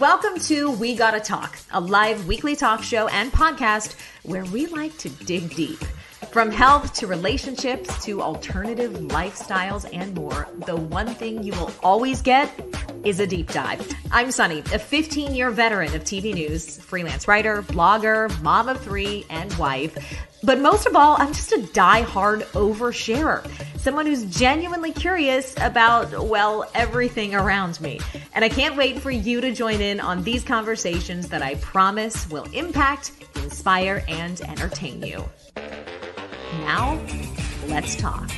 Welcome to We Gotta Talk, a live weekly talk show and podcast where we like to dig deep. From health to relationships to alternative lifestyles and more, the one thing you will always get is a deep dive. I'm Sonni, a 15 year veteran of TV news, freelance writer, blogger, mom of three, and wife. But most of all, I'm just a die-hard oversharer. Someone who's genuinely curious about, well, everything around me. And I can't wait for you to join in on these conversations that I promise will impact, inspire, and entertain you. Now, let's talk.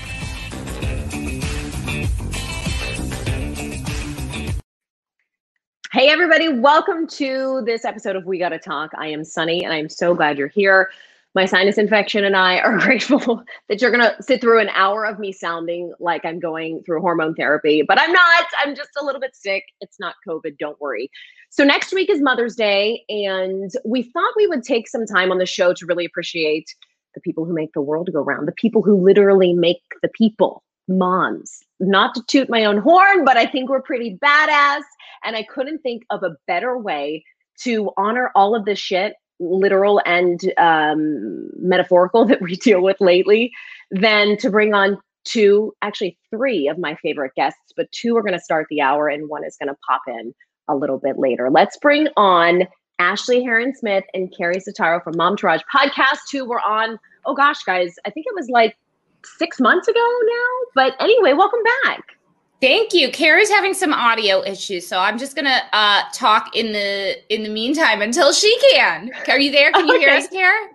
Hey, everybody, welcome to this episode of We Gotta Talk. I am Sonni, and I'm so glad you're here. My sinus infection and I are grateful that you're gonna sit through an hour of me sounding like I'm going through hormone therapy, but I'm not. I'm just a little bit sick. It's not COVID, don't worry. So, next week is Mother's Day, and we thought we would take some time on the show to really appreciate the people who make the world go round, the people who literally make the people, moms. Not to toot my own horn, but I think we're pretty badass. And I couldn't think of a better way to honor all of this shit, literal and um, metaphorical, that we deal with lately, than to bring on two, actually three of my favorite guests, but two are going to start the hour and one is going to pop in a little bit later. Let's bring on Ashley Hearon-Smith and Keri Setaro from Mom Momtourage podcast, who were on, oh gosh, guys, I think it was like six months ago now. But anyway, welcome back. Thank you. Keri's having some audio issues, so I'm just gonna uh, talk in the in the meantime until she can. Are you there? Can you okay. hear us, Keri?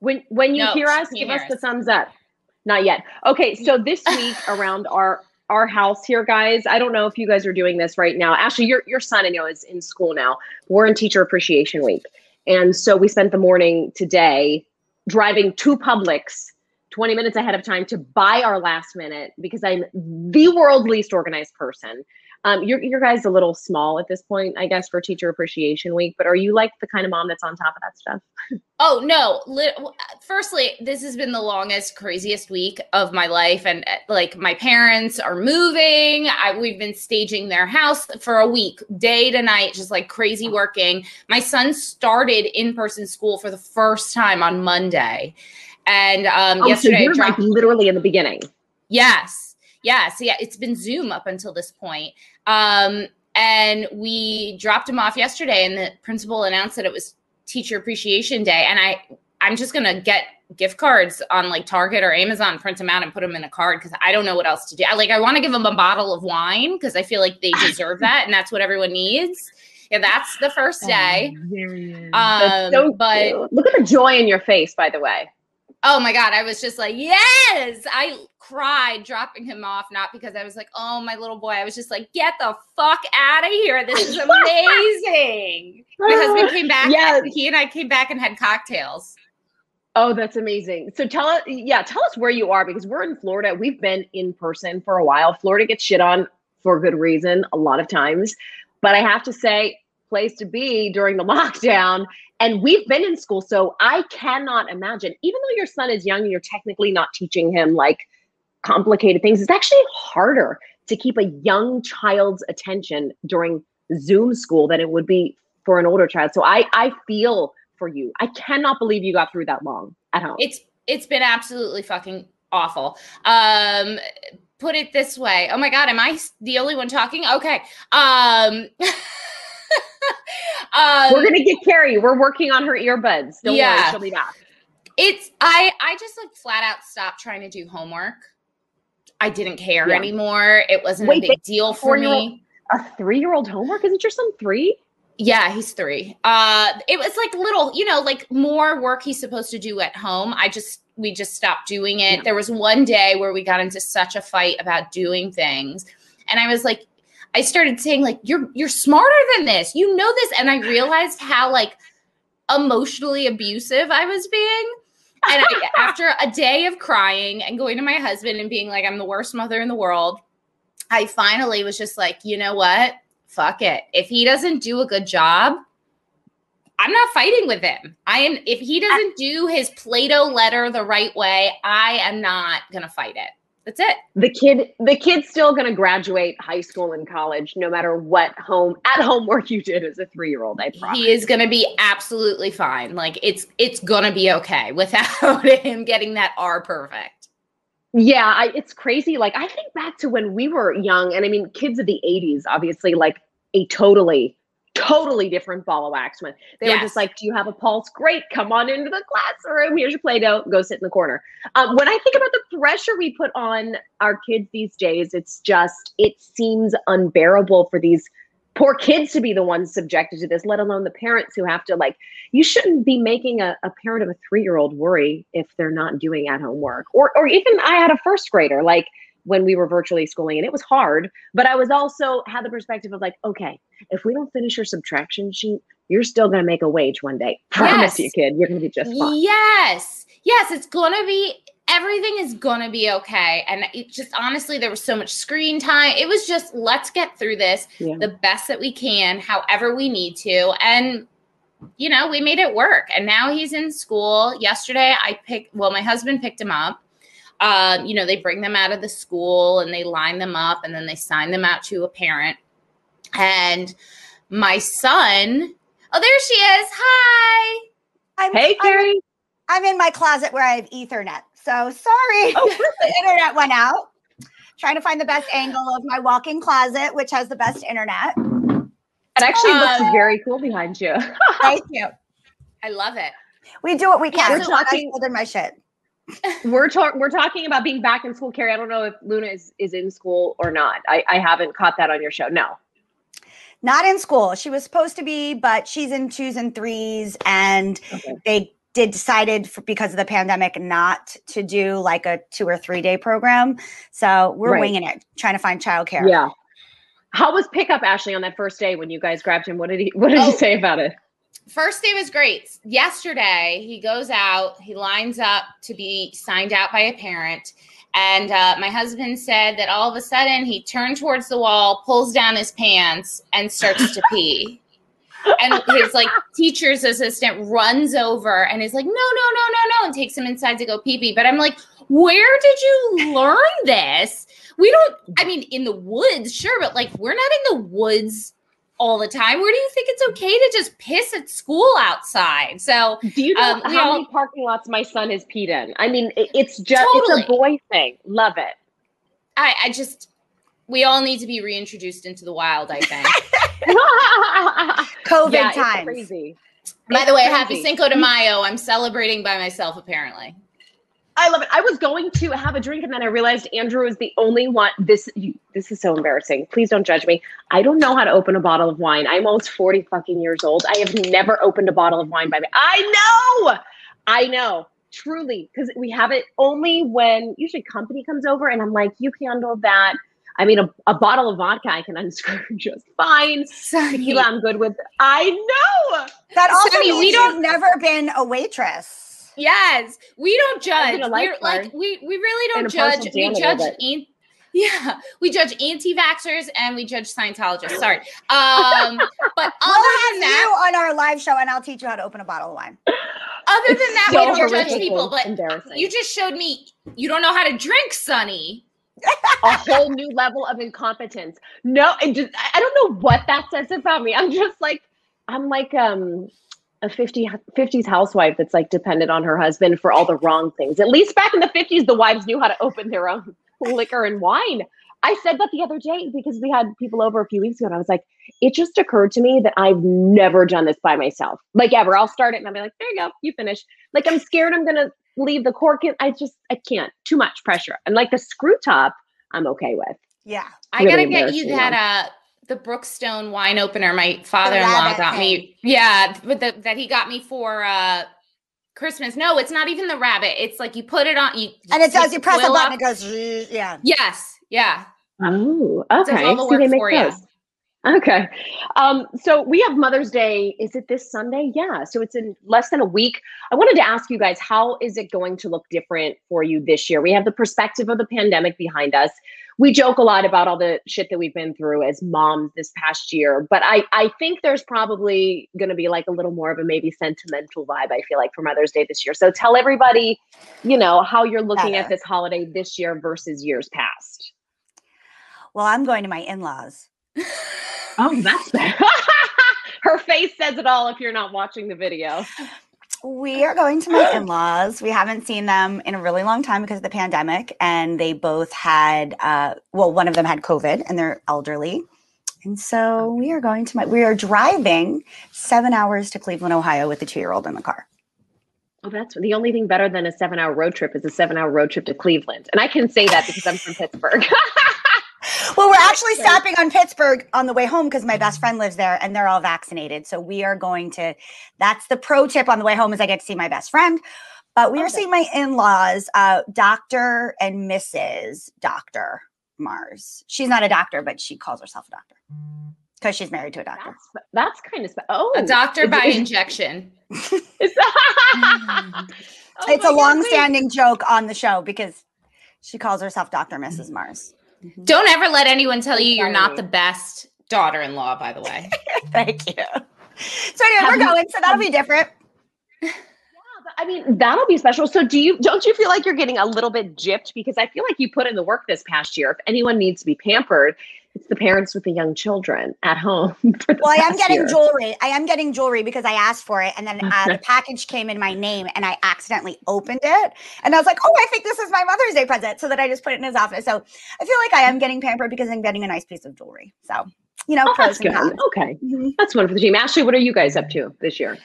When when you no, hear us, give us, the thumbs up. Not yet. Okay, so this week around our our house here, guys. I don't know if you guys are doing this right now. Actually, your your son I know is in school now. We're in Teacher Appreciation Week, and so we spent the morning today driving to Publix 20 minutes ahead of time to buy our last minute because I'm the world's least organized person. Um, your your guys a little small at this point, I guess, for Teacher Appreciation Week. But are you like the kind of mom that's on top of that stuff? Oh no! Firstly, this has been the longest, craziest week of my life, and uh, like my parents are moving. I, we've been staging their house for a week, day to night, just like crazy working. My son started in person school for the first time on Monday, and um, oh, yesterday, so you're dropped- like literally in the beginning. Yes, yeah, so yeah, it's been Zoom up until this point. Um, and we dropped him off yesterday, and the principal announced that it was Teacher Appreciation Day. And I, I'm just gonna get gift cards on like Target or Amazon, print them out, and put them in a card because I don't know what else to do. I, like, I want to give them a bottle of wine because I feel like they deserve that, and that's what everyone needs. Yeah, that's the first day. Oh, um, so but cute. look at the joy in your face, by the way. Oh my God. I was just like, yes. I cried dropping him off, not because I was like, oh, my little boy. I was just like, get the fuck out of here. This is amazing. my husband came back. yeah He and I came back and had cocktails. Oh, that's amazing. So tell us, yeah, tell us where you are because we're in Florida. We've been in person for a while. Florida gets shit on for good reason a lot of times. But I have to say, place to be during the lockdown. And we've been in school. So I cannot imagine, even though your son is young and you're technically not teaching him like complicated things, it's actually harder to keep a young child's attention during Zoom school than it would be for an older child. So I, I feel for you. I cannot believe you got through that long at home. It's it's been absolutely fucking awful. Um put it this way. Oh my god, am I the only one talking? Okay. Um um, We're gonna get Keri. We're working on her earbuds. Don't yeah. worry, she'll be back. It's I I just like flat out stopped trying to do homework. I didn't care yeah. anymore. It wasn't Wait, a big deal for me. A three-year-old homework? Isn't your son three? Yeah, he's three. Uh, it was like little, you know, like more work he's supposed to do at home. I just we just stopped doing it. Yeah. There was one day where we got into such a fight about doing things, and I was like, I started saying like you're you're smarter than this. You know this and I realized how like emotionally abusive I was being. And I, after a day of crying and going to my husband and being like I'm the worst mother in the world, I finally was just like, "You know what? Fuck it. If he doesn't do a good job, I'm not fighting with him. I am if he doesn't do his Play-Doh letter the right way, I am not going to fight it. That's it. The kid, the kid's still going to graduate high school and college, no matter what home at home work you did as a three year old. I promise. He is going to be absolutely fine. Like it's it's going to be okay without him getting that R perfect. Yeah, I, it's crazy. Like I think back to when we were young, and I mean, kids of the '80s, obviously, like a totally totally different ball of wax when they yes. were just like, Do you have a pulse? Great, come on into the classroom. Here's your Play Doh, go sit in the corner. Um, when I think about the pressure we put on our kids these days, it's just, it seems unbearable for these poor kids to be the ones subjected to this, let alone the parents who have to, like, you shouldn't be making a, a parent of a three year old worry if they're not doing at home work. Or, or even I had a first grader, like, when we were virtually schooling and it was hard but i was also had the perspective of like okay if we don't finish your subtraction sheet you're still going to make a wage one day. Promise yes. you kid you're going to be just fine. Yes. Yes it's going to be everything is going to be okay. And it just honestly there was so much screen time. It was just let's get through this yeah. the best that we can however we need to. And you know we made it work. And now he's in school. Yesterday i picked well my husband picked him up um, you know, they bring them out of the school and they line them up and then they sign them out to a parent. And my son, oh, there she is. Hi. I'm, hey, Keri. I'm, I'm, in my closet where I have Ethernet. So sorry. Oh, the internet went out. Trying to find the best angle of my walk-in closet, which has the best internet. It actually um, looks very cool behind you. thank you. I love it. We do what we can. Yeah, so talking, I my shit we're talking we're talking about being back in school Keri. I don't know if luna is is in school or not. I i haven't caught that on your show. No. Not in school. She was supposed to be but she's in twos and threes and okay. they did decided for, because of the pandemic not to do like a two or three day program. So we're right. winging it trying to find childcare. Yeah. How was pickup ashley on that first day when you guys grabbed him? What did he what did oh. he say about it first day was great. Yesterday, he goes out, he lines up to be signed out by a parent. And uh, my husband said that all of a sudden he turned towards the wall, pulls down his pants, and starts to pee. and his like teacher's assistant runs over and is like, no, no, no, no, no, and takes him inside to go pee pee. But I'm like, where did you learn this? We don't, I mean, in the woods, sure, but like, we're not in the woods all the time. Where do you think it's okay to just piss at school outside? So, do you know um, how know, many parking lots my son has peed in? I mean, it, it's just totally. it's a boy thing. Love it. I, I just we all need to be reintroduced into the wild. I think. COVID yeah, times. crazy. By it's the way, crazy. happy Cinco de Mayo. I'm celebrating by myself. Apparently. I love it. I was going to have a drink and then I realized Andrew is the only one. This this is so embarrassing. Please don't judge me. I don't know how to open a bottle of wine. I'm almost 40 fucking years old. I have never opened a bottle of wine by me. I know. I know. Truly. Because we have it only when usually company comes over and I'm like, you handle that. I mean, a, a bottle of vodka I can unscrew just fine. Tequila, I'm good with. I know. That also Sonni, means we don't never been a waitress. Yes, we don't judge. We're like we we really don't judge. We judge. An- yeah, we judge anti-vaxxers and we judge Scientologists. Sorry, um, but other we'll than that, on our live show, and I'll teach you how to open a bottle of wine. Other than that, so we don't judge people. But you just showed me you don't know how to drink, Sonni. a whole new level of incompetence. No, it just I don't know what that says about me. I'm just like I'm like um a 50, 50s housewife that's like dependent on her husband for all the wrong things. At least back in the 50s, the wives knew how to open their own liquor and wine. I said that the other day because we had people over a few weeks ago, and I was like, it just occurred to me that I've never done this by myself, like ever. I'll start it and I'll be like, there you go, you finish. Like I'm scared I'm gonna leave the cork in. I just I can't. Too much pressure. And like the screw top, I'm okay with. Yeah, I gotta get you that uh the Brookstone wine opener my father-in-law got thing. me. Yeah, but the, that he got me for uh Christmas. No, it's not even the rabbit. It's like you put it on you And it does you press a button, it goes yeah. Yes. Yeah. Oh, okay. See, they make those. Okay. Um, so we have Mother's Day. Is it this Sunday? Yeah. So it's in less than a week. I wanted to ask you guys, how is it going to look different for you this year? We have the perspective of the pandemic behind us. We joke a lot about all the shit that we've been through as moms this past year, but I, I think there's probably going to be like a little more of a maybe sentimental vibe, I feel like, for Mother's Day this year. So tell everybody, you know, how you're looking Better. at this holiday this year versus years past. Well, I'm going to my in-laws. Oh, that's bad. Her face says it all if you're not watching the video. We are going to my in-laws. We haven't seen them in a really long time because of the pandemic, and they both had, uh, well, one of them had COVID, and they're elderly, and so we are going to my. We are driving seven hours to Cleveland, Ohio, with the two-year-old in the car. Well, that's the only thing better than a seven hour road trip is a seven hour road trip to Cleveland. And I can say that because I'm from Pittsburgh. Well, we're actually stopping on Pittsburgh on the way home because my best friend lives there, and they're all vaccinated. So we are going to. That's the pro tip on the way home is I get to see my best friend. But we are Okay. seeing my in-laws, uh, Doctor and Mrs. Doctor Mars. She's not a doctor, but she calls herself a doctor because she's married to a doctor. that's, that's kind of spe- oh A doctor by injection. Oh it's a long-standing joke on the show because she calls herself Doctor Mrs. Mars. Mm-hmm. Don't ever let anyone tell you you're not the best daughter-in-law, by the way. Thank you. So anyway, Have we're going. So that'll be different. wait. I mean, that'll be special. So do you don't you feel like you're getting a little bit gypped because I feel like you put in the work this past year. If anyone needs to be pampered, it's the parents with the young children at home. for the Well, I am getting year. jewelry. I am getting jewelry because I asked for it, and then uh, the package came in my name, and I accidentally opened it, and I was like, "Oh, I think this is my Mother's Day present." So that I just put it in his office. So I feel like I am getting pampered because I'm getting a nice piece of jewelry. So you know, Oh, that's good. cons. Okay. Mhm. That's one for the team. Ashley, what are you guys up to this year?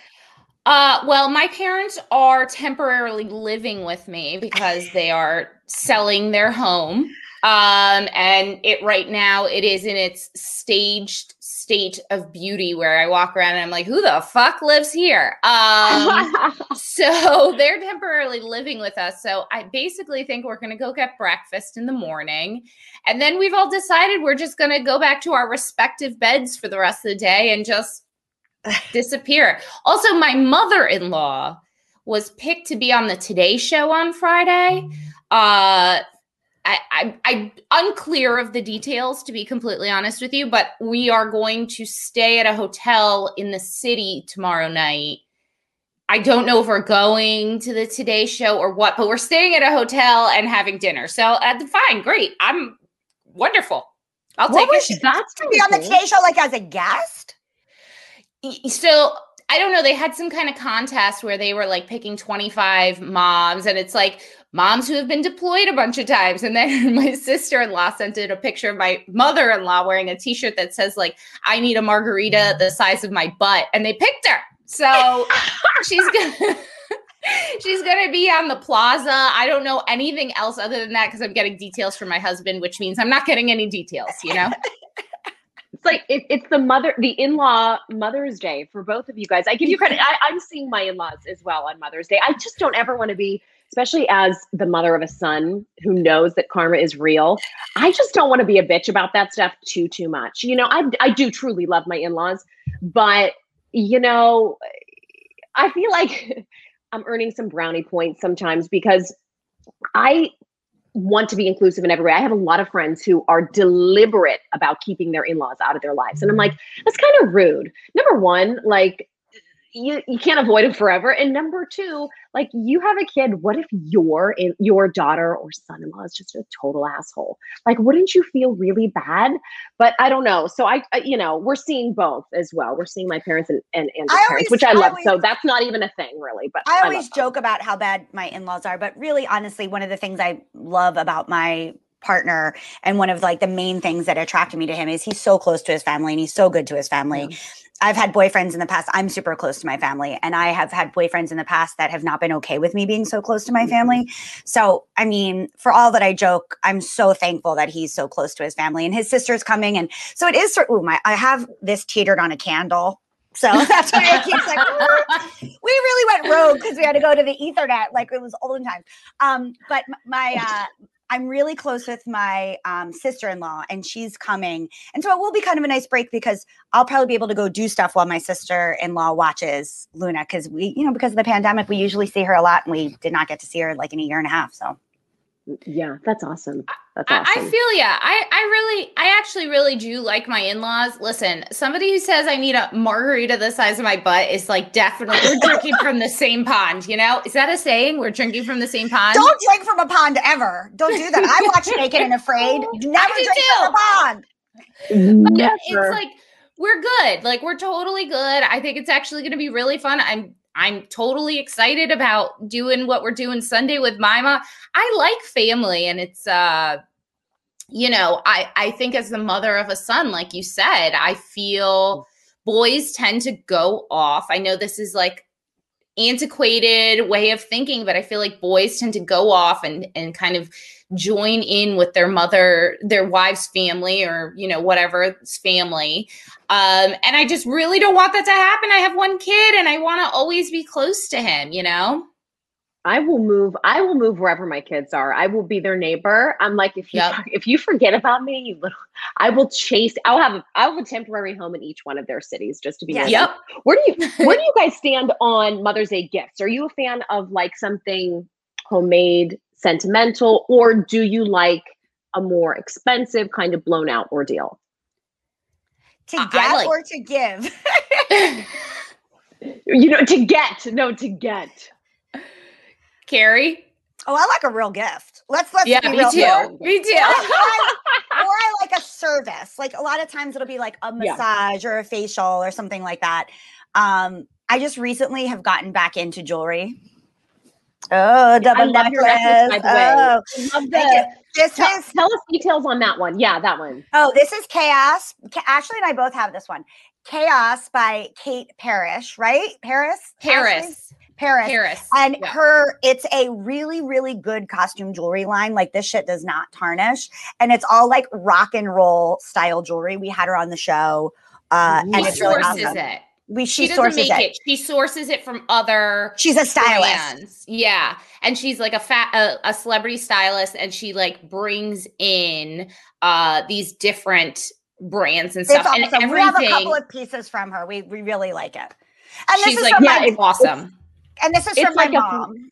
Uh, well, my parents are temporarily living with me because they are selling their home. Um, and it right now it is in its staged state of beauty where I walk around and I'm like, who the fuck lives here? Um, so they're temporarily living with us. So I basically think we're going to go get breakfast in the morning. And then we've all decided we're just going to go back to our respective beds for the rest of the day and just disappear. Also, my mother in law was picked to be on the Today Show on Friday. Uh, I, I, I'm unclear of the details, to be completely honest with you, but we are going to stay at a hotel in the city tomorrow night. I don't know if we're going to the Today Show or what, but we're staying at a hotel and having dinner. So, uh, fine, great. I'm wonderful. I'll What take was it. That's To be on the Today Show, like as a guest. Y- so I don't know. They had some kind of contest where they were like picking 25 moms, and it's like moms who have been deployed a bunch of times. And then my sister in law sent in a picture of my mother in law wearing a t shirt that says, like, I need a margarita the size of my butt. And they picked her. So she's gonna. She's gonna be on the plaza. I don't know anything else other than that because I'm getting details from my husband, which means I'm not getting any details, you know? It's like it, it's the mother, the in-law Mother's Day for both of you guys. I give you credit. I, I'm seeing my in-laws as well on Mother's Day. I just don't ever want to be, especially as the mother of a son who knows that karma is real. I just don't want to be a bitch about that stuff too too much. You know, I I do truly love my in-laws, but you know, I feel like I'm earning some brownie points sometimes because I want to be inclusive in every way. I have a lot of friends who are deliberate about keeping their in-laws out of their lives. And I'm like, that's kind of rude. Number one, like you, you can't avoid it forever. And number two, like you have a kid. What if your your daughter or son-in-law is just a total asshole? Like, wouldn't you feel really bad? But I don't know. So I, I you know, we're seeing both as well. We're seeing my parents and and, and I parents, always- which I I love. so that's not even a thing, really. But I always them. joke about how bad my in-laws are, but really honestly, one of the things I love about my partner and one of like the main things that attracted me to him is he's so close to his family and he's so good to his family. I've had boyfriends in the past. I'm super close to my family and I have had boyfriends in the past that have not been okay with me being so close to my Mhm. family. So, I mean, for all that I joke, I'm so thankful that he's so close to his family and his sister's coming and so it is sort ooh, my I have this teetered on a candle. So that's why I keep like we really went rogue because we had to go to the ethernet like it was olden times um but my uh I'm really close with my um, sister in law, and she's coming. And so it will be kind of a nice break because I'll probably be able to go do stuff while my sister in law watches Luna. Because we, you know, because of the pandemic, we usually see her a lot, and we did not get to see her like in a year and a half. So yeah, that's awesome. That's I, awesome. I feel yeah. I, I really, I actually really do like my in-laws. Listen, somebody who says I need a margarita the size of my butt is like definitely we're drinking from the same pond. You know, is that a saying? We're drinking from the same pond. don't drink from a pond ever. Don't do that. I watch Naked and Afraid. Never do drink too. from a pond. Never. It's like we're good. Like we're totally good. I think it's actually going to be really fun. I'm I'm totally excited about doing what we're doing Sunday with Mima. I like family and it's uh you know, I I think as the mother of a son like you said, I feel boys tend to go off. I know this is like antiquated way of thinking, but I feel like boys tend to go off and and kind of join in with their mother, their wife's family, or you know whatever's family. Um, and I just really don't want that to happen. I have one kid, and I want to always be close to him. You know. I will move. I will move wherever my kids are. I will be their neighbor. I'm like, if you Yep. if you forget about me, you little, I will chase. I'll have a, I'll have a temporary home in each one of their cities just to be. Yeah. near. Yep. Where do you Where do you guys stand on Mother's Day gifts? Are you a fan of like something homemade, sentimental, or do you like a more expensive, kind of blown out ordeal? To I- I get like- or to give. You know, to get no, to get. Keri. Oh, I like a real gift. Let's let's Yeah, be me real. too. Or, Me or too. I, or I like a service. Like a lot of times it'll be like a Yeah. massage or a facial or something like that. Um, I just recently have gotten back into jewelry. Oh, double your necklace. necklace, by the way. Oh, I love the. This tell, is tell us details on that one. Yeah, that one. oh, this is Chaos. Ashley and I both have this one. Chaos by Kate Parrish, right? Paris? Paris. Paris. Paris. And Yeah. her, it's a really, really good costume jewelry line. Like this shit does not tarnish. And it's all like rock and roll style jewelry. We had her on the show. Uh, Ooh. and She it's really awesome. it. We She, she, doesn't sources make it. it. She sources it from other She's a stylist. brands. Yeah, and she's like a fat a, a celebrity stylist, and she like brings in uh these different brands and stuff, and awesome. We have a couple of pieces from her. We we really like it. And this she's is like, from yeah, my, it's- awesome. and this is it's from my like a- mom.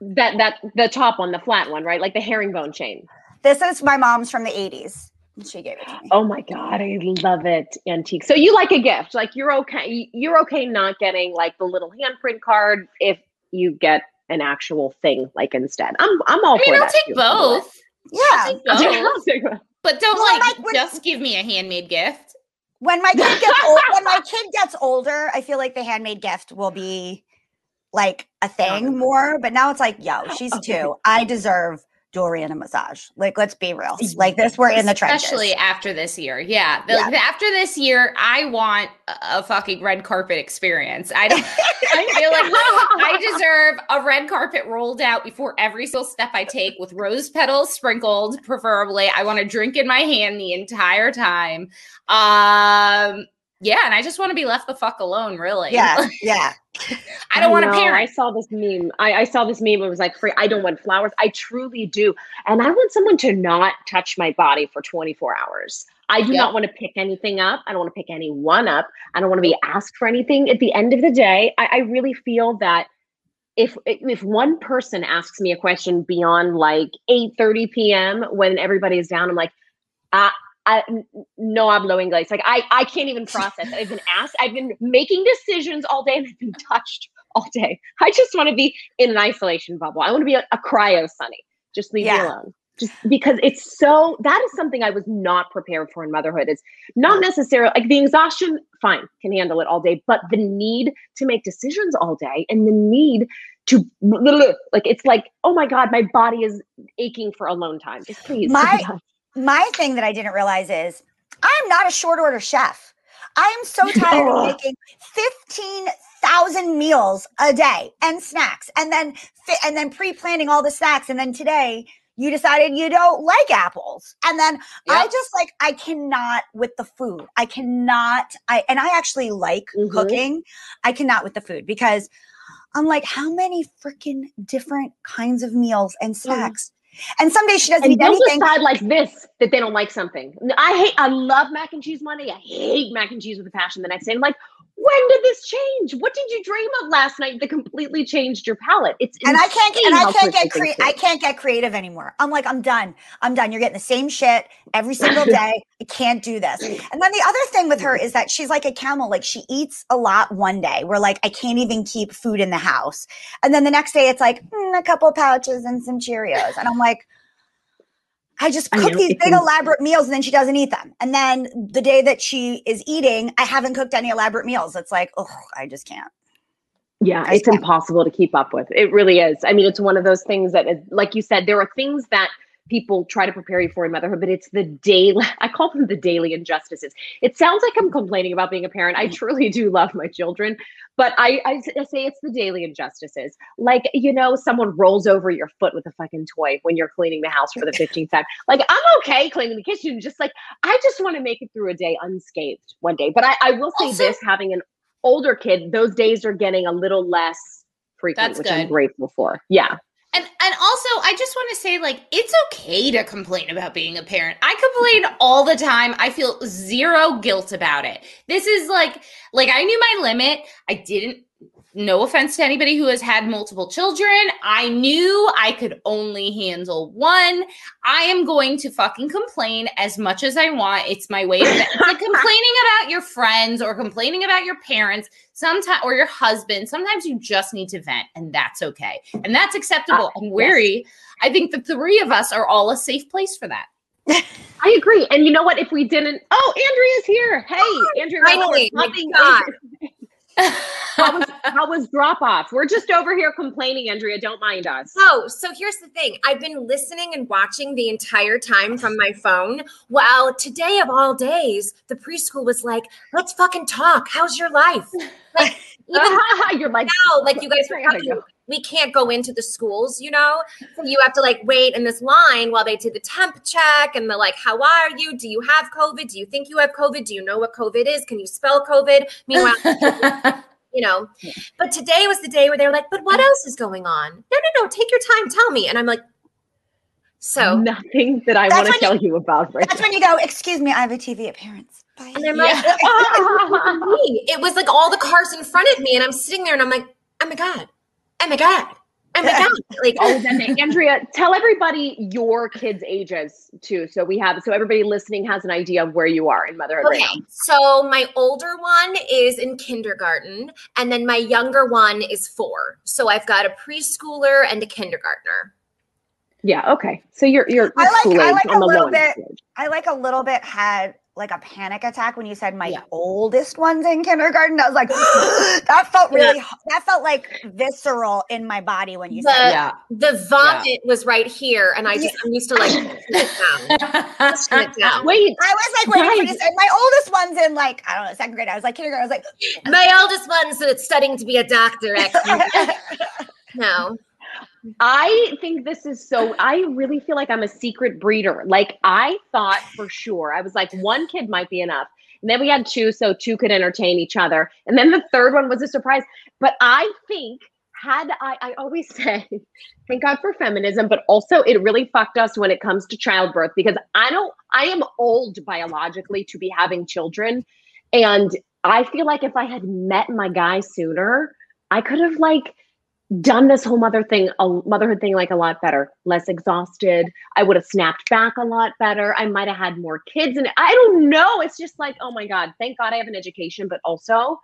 That that the top one, the flat one, right? Like the herringbone chain. This is my mom's from the 80s. She gave it to me. Oh my god, I love it. Antique. So you like a gift? Like you're okay. You're okay not getting like the little handprint card if you get an actual thing like instead. I'm I'm all I mean, for I'll that. take too, by the way. both. Yeah. I'll take both. I'll take both. but don't Well, like like, when- just give me a handmade gift. when my kid gets old, when my kid gets older, I feel like the handmade gift will be like a thing more. But now it's like, yo, she's two. I deserve jewelry and a massage. Like, let's be real. Like this, we're in the trenches. Especially after this year. Yeah. The- Yeah. After this year, I want a, a fucking red carpet experience. I don't I feel like I deserve a red carpet rolled out before every single step I take with rose petals sprinkled, preferably. I want to drink in my hand the entire time. Um yeah, and I just want to be left the fuck alone, really. Yeah, yeah. I don't want to know, I parent. saw this meme. I, I saw this meme. It was like, free. I don't want flowers. I truly do. And I want someone to not touch my body for 24 hours. I do Yep. not want to pick anything up. I don't want to pick anyone up. I don't want to be asked for anything. At the end of the day, I, I really feel that if if one person asks me a question beyond like 8 30 p.m. when everybody is down, I'm like, I, I no hablo inglés. Like I, I can't even process. I've been asked. I've been making decisions all day, and I've been touched all day. I just want to be in an isolation bubble. I want to be a, a cryo Sonni. Just leave me alone. Just because it's so. That is something I was not prepared for in motherhood. It's not necessarily like the exhaustion. Fine, can handle it all day, but the need to make decisions all day and the need to like it's like oh my god, my body is aching for alone time. Just please. My- My thing that I didn't realize is I'm not a short order chef. I am so tired of making 15,000 meals a day and snacks and then fi- and then pre-planning all the snacks and then today you decided you don't like apples. And then I just like I cannot with the food. I cannot I and I actually like Mhm. cooking. I cannot with the food because I'm like how many freaking different kinds of meals and snacks And some days she doesn't and eat anything. decide like this that they don't like something. I hate, I love mac and cheese Monday. I hate mac and cheese with a passion the next day. I'm like, when did this change? What did you dream of last night that completely changed your palette? It's and I can't and I can't get cre- I can't get creative anymore. I'm like, I'm done. I'm done. You're getting the same shit every single day. I can't do this. And then the other thing with her is that she's like a camel. Like she eats a lot one day. We're like I can't even keep food in the house, and then the next day it's like mm, a couple pouches and some Cheerios, and I'm like. I just I cook know, these big elaborate meals and then she doesn't eat them. And then the day that she is eating, I haven't cooked any elaborate meals. It's like, oh, I just can't. Yeah, I it's can't. impossible to keep up with. It really is. I mean, it's one of those things that, like you said, there are things that people try to prepare you for in motherhood, but it's the daily, I call them the daily injustices. It sounds like I'm complaining about being a parent. I truly do love my children, but I say it's the daily injustices. Like, you know, someone rolls over your foot with a fucking toy when you're cleaning the house for the 15th time. Like, I'm okay cleaning the kitchen, just like, I just want to make it through a day unscathed one day. But I, I will say Also- this having an older kid, those days are getting a little less frequent, which I'm grateful for. Yeah. And also, I just want to say, like, it's okay to complain about being a parent. I complain all the time. I feel zero guilt about it. This is like, like I knew my limit. I didn't. No offense to anybody who has had multiple children. I knew I could only handle one. I am going to fucking complain as much as I want. It's my way of it's like complaining about your friends or complaining about your parents sometimes or your husband. Sometimes you just need to vent, and that's okay. And that's acceptable. Ah, and weary. I think the three of us are all a safe place for that. I agree. And you know what? If we didn't, oh, Andrea's here. Hey, oh, Andrea, Finally, we're my talking- God. how was how was drop off? We're just over here complaining, Andrea. Don't mind us. Oh, so here's the thing. I've been listening and watching the entire time from my phone. Well, today of all days, the preschool was like, let's fucking talk. How's your life? Like, even You're like, now, like you guys were talking. We can't go into the schools, you know? So you have to like wait in this line while they do the temp check and the like, how are you? Do you have COVID? Do you think you have COVID? Do you know what COVID is? Can you spell COVID? Meanwhile, you know. But today was the day where they were like, but what else is going on? No, no, no, take your time, tell me. And I'm like, so nothing that I want to when you- tell you about right That's when you go, excuse me, I have a TV appearance. Bye. and I'm Yeah. like, oh, now. It was like all the cars in front of me, and I'm sitting there and I'm like, oh my God. Oh my God. Oh my God. Like, Oh, oh. then Andrea, tell everybody your kids' ages too. So we have, so everybody listening has an idea of where you are in motherhood right Okay, now. so my older one is in kindergarten, and then my younger one is four. So I've got a preschooler and a kindergartner. Yeah. Okay. So you're you're, I you're like- I like a little bit- school age. I like a little bit had like a panic attack when you said my Yeah. oldest one's in kindergarten. I was like, that felt really, that felt like visceral in my body when you The- said yeah. The vomit was right here, and I just I'm used to like it down. It down. Wait, I was like, waiting for you Guys. to say, my oldest one's in like, I don't know, second grade. I was like, kindergarten. I was like, My oldest one's that's studying to be a doctor. Actually, no. I think this is so. I really feel like I'm a secret breeder. Like I thought for sure, I was like, one kid might be enough. And then we had two, so two could entertain each other. And then the third one was a surprise. But I think had I, I always say, thank God for feminism, but also it really fucked us when it comes to childbirth because I don't, I am old biologically to be having children. And I feel like if I had met my guy sooner, I could have like done this whole mother thing, a motherhood thing like a lot better, less exhausted. I would have snapped back a lot better. I might have had more kids. And I don't know. It's just like, oh my God, thank God I have an education, but also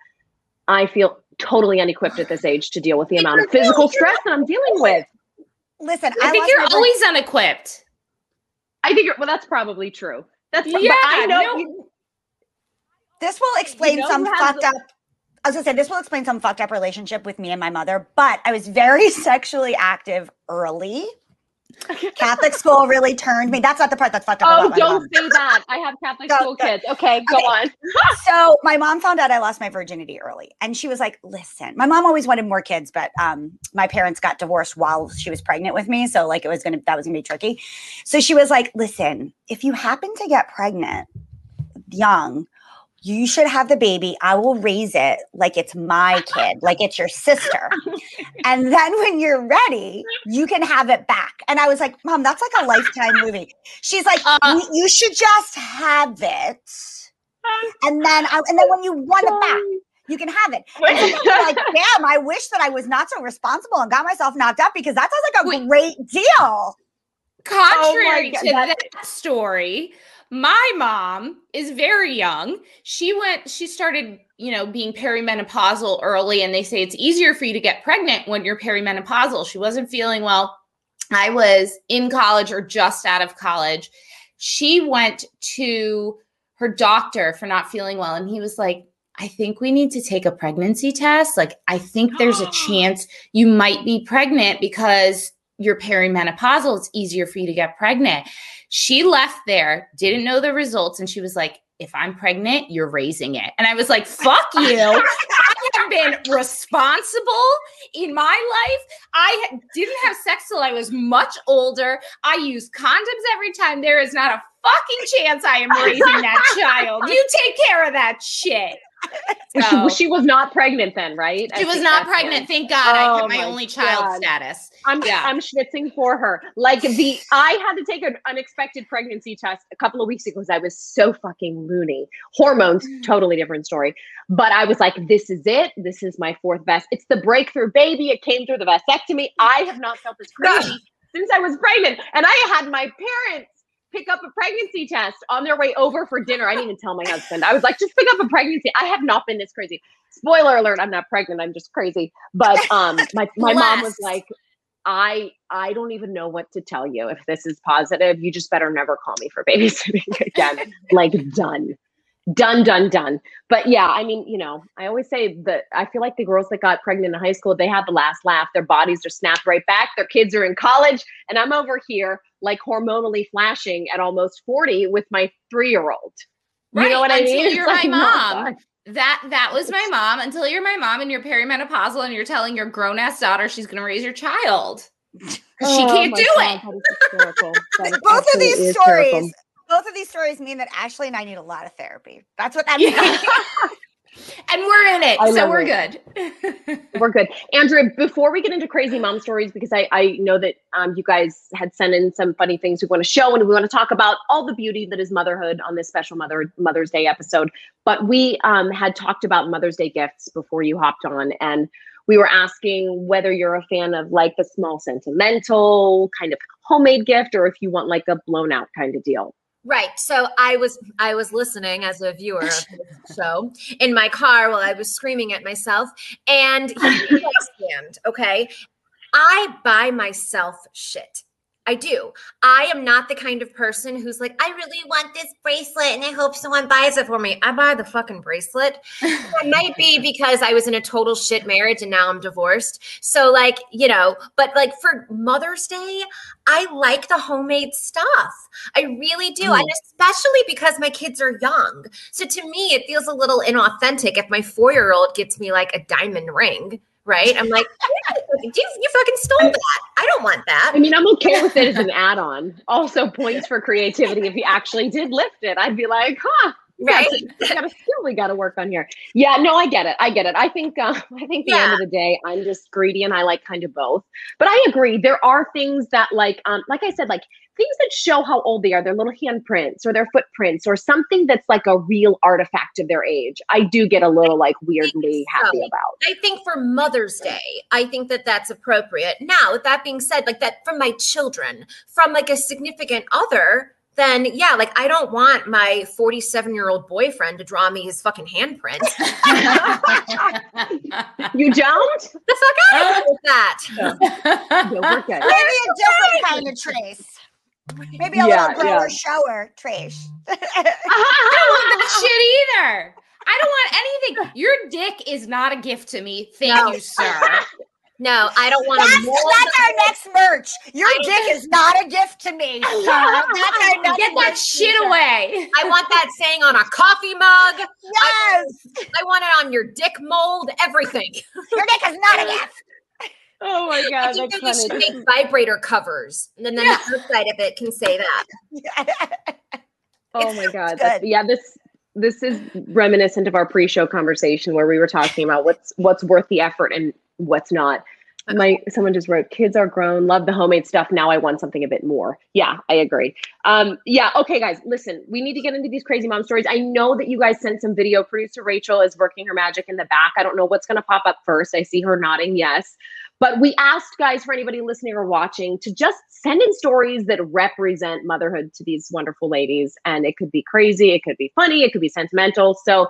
I feel totally unequipped at this age to deal with the amount of physical stress that I'm dealing with. listen, I think you're my vir- always unequipped. I think, you're- well, that's probably true. That's, but Yeah, I know. no. you- This will explain know some who has fucked the- up. I was gonna say this will explain some fucked up relationship with me and my mother, but I was very sexually active early. Catholic school really turned me. That's not the part that's fucked up. Oh, about my mom. don't say that. I have Catholic Go- school go. kids. Okay, go Okay. on. so my mom found out I lost my virginity early, and she was like, "Listen, my mom always wanted more kids, but um, my parents got divorced while she was pregnant with me, so like it was gonna that was gonna be tricky. So she was like, "Listen, if you happen to get pregnant young." You should have the baby. I will raise it like it's my kid, like it's your sister. and then when you're ready, you can have it back. And I was like, Mom, that's like a lifetime movie. She's like, Uh, "You- you should just have it. And then I, and then when you want it back, you can have it. And then I'm like, damn, I wish that I was not so responsible and got myself knocked up because that sounds like a Wait. great deal. Contrary God, to that- that story, my mom is very young. She went, she started, you know, being perimenopausal early, and they say it's easier for you to get pregnant when you're perimenopausal. She wasn't feeling well. I was in college or just out of college. She went to her doctor for not feeling well, and he was like, I think we need to take a pregnancy test. Like, I think there's a chance you might be pregnant because you're perimenopausal. It's easier for you to get pregnant. She left there, didn't know the results, and she was like, if I'm pregnant, you're raising it. And I was like, fuck you. I have been responsible in my life. I didn't have sex till I was much older. I use condoms every time. There is not a fucking chance I am raising that child. You take care of that shit. So- she, she was not pregnant then, right? I She was not pregnant. Thank God I Oh had my, my only child God. status. I'm Yeah. I'm schwitzing for her. Like the I had to take an unexpected pregnancy test a couple of weeks ago because I was so fucking loony. Hormones, Mm. totally different story. But I was like, this is it. This is my fourth best. It's the breakthrough baby. It came through the vasectomy. I have not felt this crazy since I was pregnant. And I had my parents pick up a pregnancy test on their way over for dinner. I didn't even tell my husband. I was like, just pick up a pregnancy. I have not been this crazy. Spoiler alert, I'm not pregnant. I'm just crazy. But um my, my mom was like, I I don't even know what to tell you if this is positive. You just better never call me for babysitting again. like done. Done, done, done. But yeah, I mean, you know, I always say that I feel like the girls that got pregnant in high school, they had the last laugh. Their bodies are snapped right back. Their kids are in college, and I'm over here like hormonally flashing at almost 40 with my three year old. Right. You know what I mean? It's you're my like mom. That that was my mom until you're my mom and you're perimenopausal and you're telling your grown ass daughter she's going to raise your child. she Oh can't do God, it. that is hysterical. That is Both of these stories, both of these stories mean that Ashley and I need a lot of therapy. That's what that Yeah. means. And we're in it, I so we're it. good. We're good. Andrea, before we get into crazy mom stories, because I, I know that um, you guys had sent in some funny things we want to show and we want to talk about all the beauty that is motherhood on this special Mother Mother's Day episode. But we um, had talked about Mother's Day gifts before you hopped on, and we were asking whether you're a fan of like the small sentimental kind of homemade gift or if you want like a blown out kind of deal. Right. So I was I was listening as a viewer of this show in my car while I was screaming at myself. And where stand, okay. I buy myself shit. I do. I am not the kind of person who's like, I really want this bracelet and I hope someone buys it for me. I buy the fucking bracelet. It might be because I was in a total shit marriage and now I'm divorced. So, like, you know, but like for Mother's Day, I like the homemade stuff. I really do. Mm. And especially because my kids are young. So to me, it feels a little inauthentic if my four year old gets me like a diamond ring, right? I'm like, you, you fucking stole that. I don't want that. I mean, I'm okay with it as an add on. Also, points for creativity if you actually did lift it. I'd be like, huh. Right? We got a skill we got to work on here. Yeah, no, I get it. I get it. I think, uh, I think, the end of the day, I'm just greedy and I like kind of both. But I agree. There are things that, like, um, like I said, like things that show how old they are, their little handprints or their footprints or something that's like a real artifact of their age. I do get a little like weirdly happy about. I think for Mother's Day, I think that that's appropriate. Now, with that being said, like that from my children, from like a significant other, then yeah, like I don't want my 47 year old boyfriend to draw me his fucking handprint. You don't? the fuck out of here with that. No, we're. Maybe a different kind of trace. Maybe a Yeah, little grower yeah. shower trace. I don't want that shit either. I don't want anything. Your dick is not a gift to me. Thank No. you, sir. No, I don't want That's, to mold. that's our next merch. Your I- dick is not a gift to me. That's our next Get that shit t-shirt. away. I want that saying on a coffee mug. Yes, I want it on your dick mold, everything. your dick is not a gift. Oh my god! I god, think that's that we should make vibrator covers. And then, then Yeah. the outside of it can say that. Oh my god. yeah, this this is reminiscent of our pre-show conversation where we were talking about what's what's worth the effort and what's not. My someone just wrote, "Kids are grown, love the homemade stuff. Now I want something a bit more." Yeah, I agree. Um, yeah, okay, guys, listen, we need to get into these crazy mom stories. I know that you guys sent some video. Producer Rachel is working her magic in the back. I don't know what's going to pop up first. I see her nodding yes. But we asked guys for anybody listening or watching to just send in stories that represent motherhood to these wonderful ladies. And it could be crazy, it could be funny, it could be sentimental. So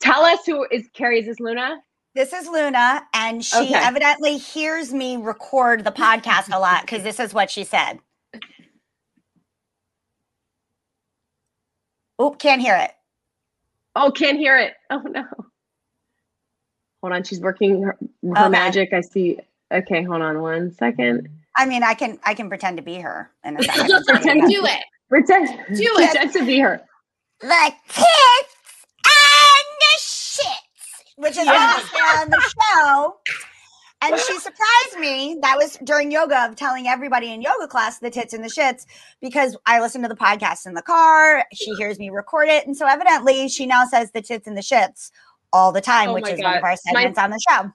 tell us who is Keri, is this Luna? This is Luna, and she Okay. evidently hears me record the podcast a lot because this is what she said. Oh, can't hear it. Oh, can't hear it. Oh no. Hold on, she's working her, her Okay. magic. I see. Okay, hold on one second. I mean, I can I can pretend to be her in a second. Pretend- Do it. Pretend, Do it. pretend to be her. the and shits, which is Yes. what I say on the show. And she surprised me. That was during yoga of telling everybody in yoga class the tits and the shits because I listen to the podcast in the car. She hears me record it. And so evidently she now says the tits and the shits all the time, Oh which my is one of God. our My- segments on the show.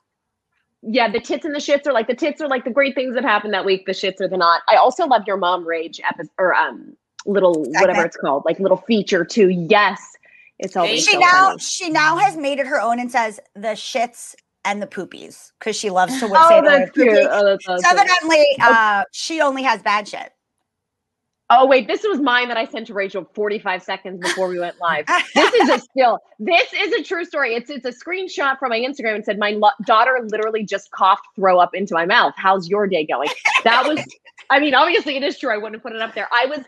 Yeah, the tits and the shits are like the tits are like the great things that happened that week. The shits are the not. I also love your mom rage episode or um little whatever it's called, like little feature too. Yes, it's always She so now funny. she now has made it her own and says the shits and the poopies because she loves to say Oh, the word that's cute. poopy. Oh, that's so So cute. evidently, uh, she only has bad shit. Oh wait, this was mine that I sent to Rachel 45 seconds before we went live. this is a still. This is a true story. It's it's a screenshot from my Instagram and said my lo- daughter literally just coughed throw up into my mouth. How's your day going? That was. I mean, obviously it is true. I wouldn't put it up there. I was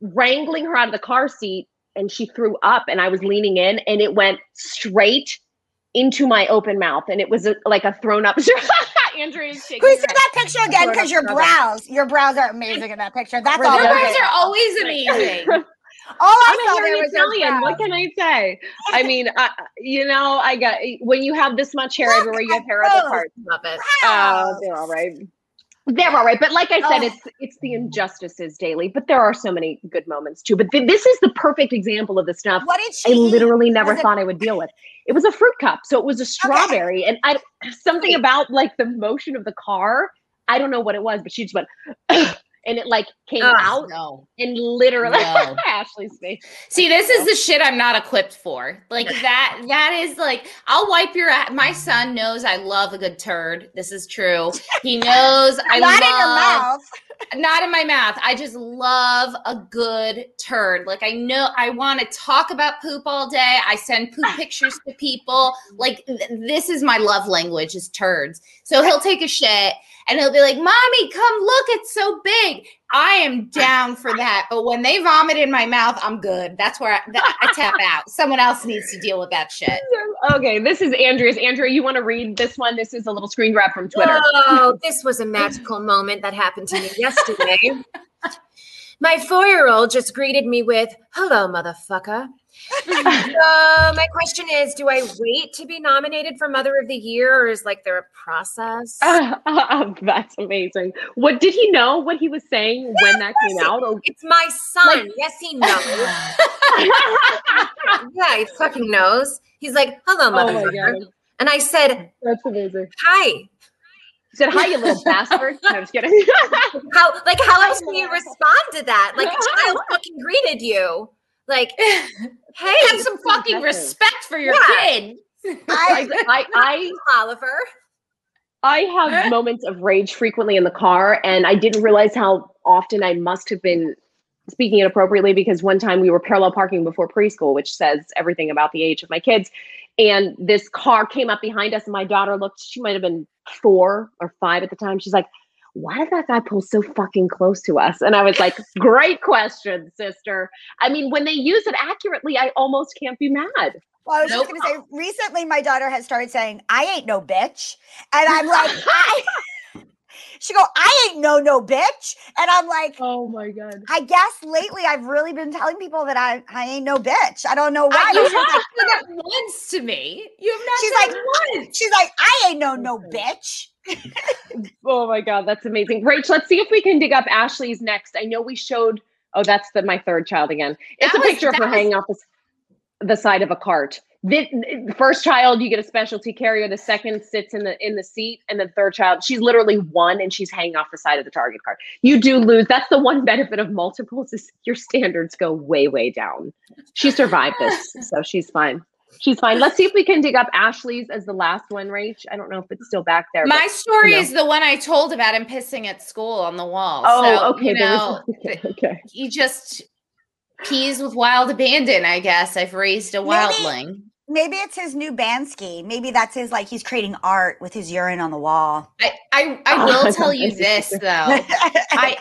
wrangling her out of the car seat and she threw up and I was leaning in and it went straight into my open mouth and it was a, like a thrown up. Andrea is shaking. Who her said head. that picture again? Because your brows, your brows are amazing in that picture. That's Your all. Your there brows are always amazing. All I I'm saw a there hairy was your Italian. What can I say? I mean, I, you know, I got when you have this much hair everywhere, you have hair other Gross. parts. Love it. Oh, they're all right. They're all right, but like I said, Oh. it's it's the injustices daily. But there are so many good moments too. But th- this is the perfect example of the stuff What did she I literally never Was it- thought I would deal with. It was a fruit cup, so it was a strawberry, and I something about like the motion of the car. I don't know what it was, but she just went, and it like came Ugh. out No. and literally No. Ashley's face. See, this is the shit I'm not equipped for. Like that. That is like I'll wipe your. a- My son knows I love a good turd. This is true. He knows I Not love in your mouth. not in my mouth. I just love a good turd. Like I know I want to talk about poop all day. I send poop pictures to people. Like th- this is my love language is turds. So he'll take a shit and he'll be like, "Mommy, come look, it's so big." I am down for that. But when they vomit in my mouth, I'm good. That's where I, that, I tap out. Someone else needs to deal with that shit. Okay, this is Andrea's. Andrea, you want to read this one? This is a little screen grab from Twitter. Oh, this was a magical moment that happened to me yesterday. My four year old just greeted me with, hello, motherfucker. so, my question is do I wait to be nominated for Mother of the Year or is like there a process? Oh, that's amazing. What did he know what he was saying when that came out? Or- It's my son. yes, he knows. yeah, he fucking knows. He's like, hello, oh my god, and I said, that's amazing. hi. He said, "Hi, you little bastard." No, I'm just kidding. How like how else can you respond to that? Like a child fucking greeted you. Like, hey, Have some fucking respect for your Yeah. kid. I, I, I, Oliver. I have moments of rage frequently in the car, and I didn't realize how often I must have been speaking inappropriately because one time we were parallel parking before preschool, which says everything about the age of my kids. And this car came up behind us, and my daughter looked, she might have been four or five at the time. She's like, why did that guy pull so fucking close to us? And I was like, great question, sister. I mean, when they use it accurately, I almost can't be mad. Well, I was Nope. just going to say, recently my daughter has started saying, I ain't no bitch. And I'm like, I. She go, I ain't no no bitch, and I'm like, Oh my God. I guess lately I've really been telling people that I I ain't no bitch. I don't know why. I, you she's, like, that once to me. You have not She's said like- once. she's like, I ain't no no bitch. Oh my god, that's amazing. Rach, let's see if we can dig up Ashley's next. I know we showed. Oh, that's the my third child again. It's That a was- picture of her was- hanging off this. the side of a cart. The first child, you get a specialty carrier. The second sits in the in the seat, and the third child, she's literally one, and she's hanging off the side of the target cart. You do lose. That's the one benefit of multiples is your standards go way way down. She survived this, so she's fine. She's fine. Let's see if we can dig up Ashley's as the last one, Rach. I don't know if it's still back there. My but, story you know. is the one I told about him pissing at school on the wall. Oh, So, okay. You there know, was- okay, okay. he just pees with wild abandon. I guess I've raised a Maybe- wildling. Maybe it's his new Banksy. Maybe that's his like he's creating art with his urine on the wall. I I, I will I tell you this though. I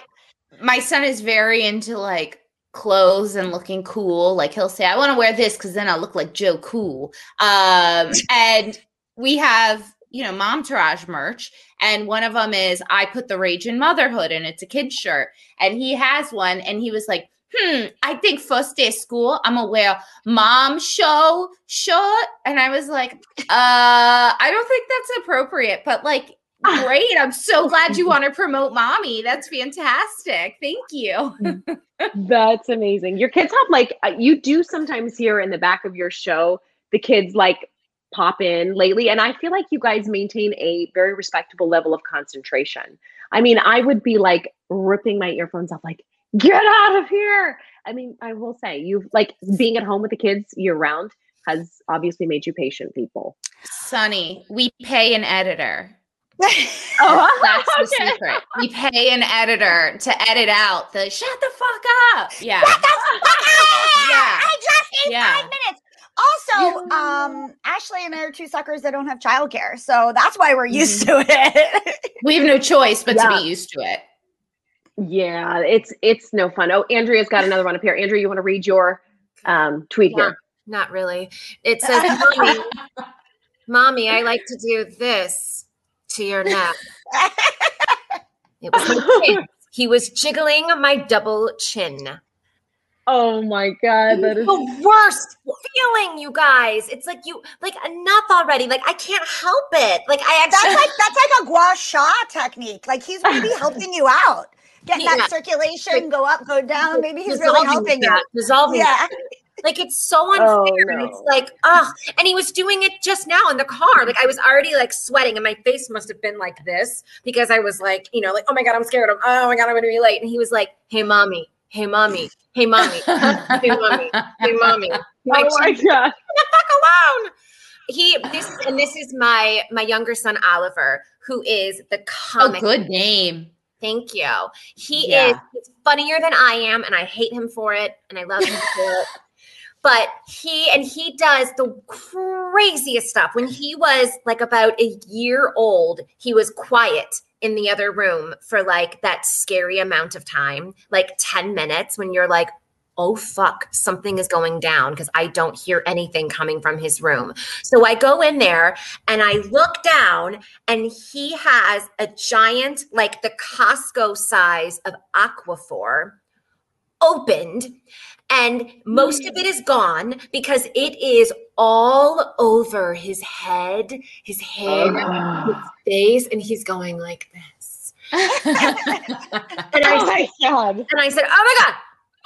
my son is very into like clothes and looking cool. Like he'll say, "I want to wear this because then I'll look like Joe Cool." Um, and we have you know Momtourage merch, and one of them is I put the rage in motherhood, and it's a kid's shirt, and he has one, and he was like. Hmm, I think first day of school, I'm gonna wear mom show shirt. And I was like, uh, I don't think that's appropriate, but like Great. I'm so glad you want to promote mommy. That's fantastic. Thank you. That's amazing. Your kids have like uh, you do sometimes hear in the back of your show the kids like pop in lately and I feel like you guys maintain a very respectable level of concentration. I mean, I would be like ripping my earphones off like get out of here. I mean, I will say you've like being at home with the kids year round has obviously made you patient people. Sonni, we pay an editor. Oh, That's the secret. We pay an editor to edit out the shut the fuck up. Yeah. Yeah. I just need Yeah. five minutes. Also, um, Ashley and I are two suckers that don't have childcare, so that's why we're used to it. We have no choice but Yeah. to be used to it. Yeah, it's it's no fun. Oh, Andrea's got another one up here. Andrea, you want to read your um tweet Yeah. here? Not really. It says, mommy, mommy, I like to do this to your neck. It was my kid. He was jiggling my double chin. Oh my god, that is the worst feeling, you guys. It's like you like enough already. Like I can't help it. Like I that's like that's like a gua sha technique. Like he's maybe helping you out, getting Yeah. that circulation go up, go down. Maybe he's really helping that, you. Dissolving Yeah. Like it's so unfair. Oh, And it's like, oh, and he was doing it just now in the car. Like I was already like sweating, and my face must have been like this because I was like, you know, like, oh my god, I'm scared. I'm, oh my god, I'm gonna be late. And he was like, hey mommy, hey mommy, hey mommy, hey mommy, hey mommy. Oh my Oh my god. the fuck alone. He this is and this is my my younger son Oliver, who is the Oh, comic. good name. Thank you. He Yeah. is funnier than I am, and I hate him for it, and I love him for it. But he and he does the craziest stuff. When he was like about a year old, he was quiet in the other room for like that scary amount of time, like 10 minutes when you're like, oh fuck, something is going down because I don't hear anything coming from his room. So I go in there and I look down and he has a giant, like the Costco size of Aquaphor opened and hmm. most of it is gone because it is all over his head, his hair, his face, and he's going like this. And I Oh my god. and I said, "Oh my god,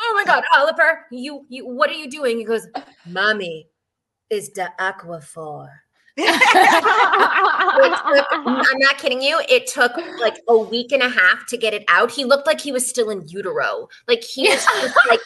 oh my god, Oliver, you you what are you doing?" He goes, "Mommy, is the Aquaphor." Took- I'm not kidding you. It took like a week and a half to get it out. He looked like he was still in utero. Like he was just, like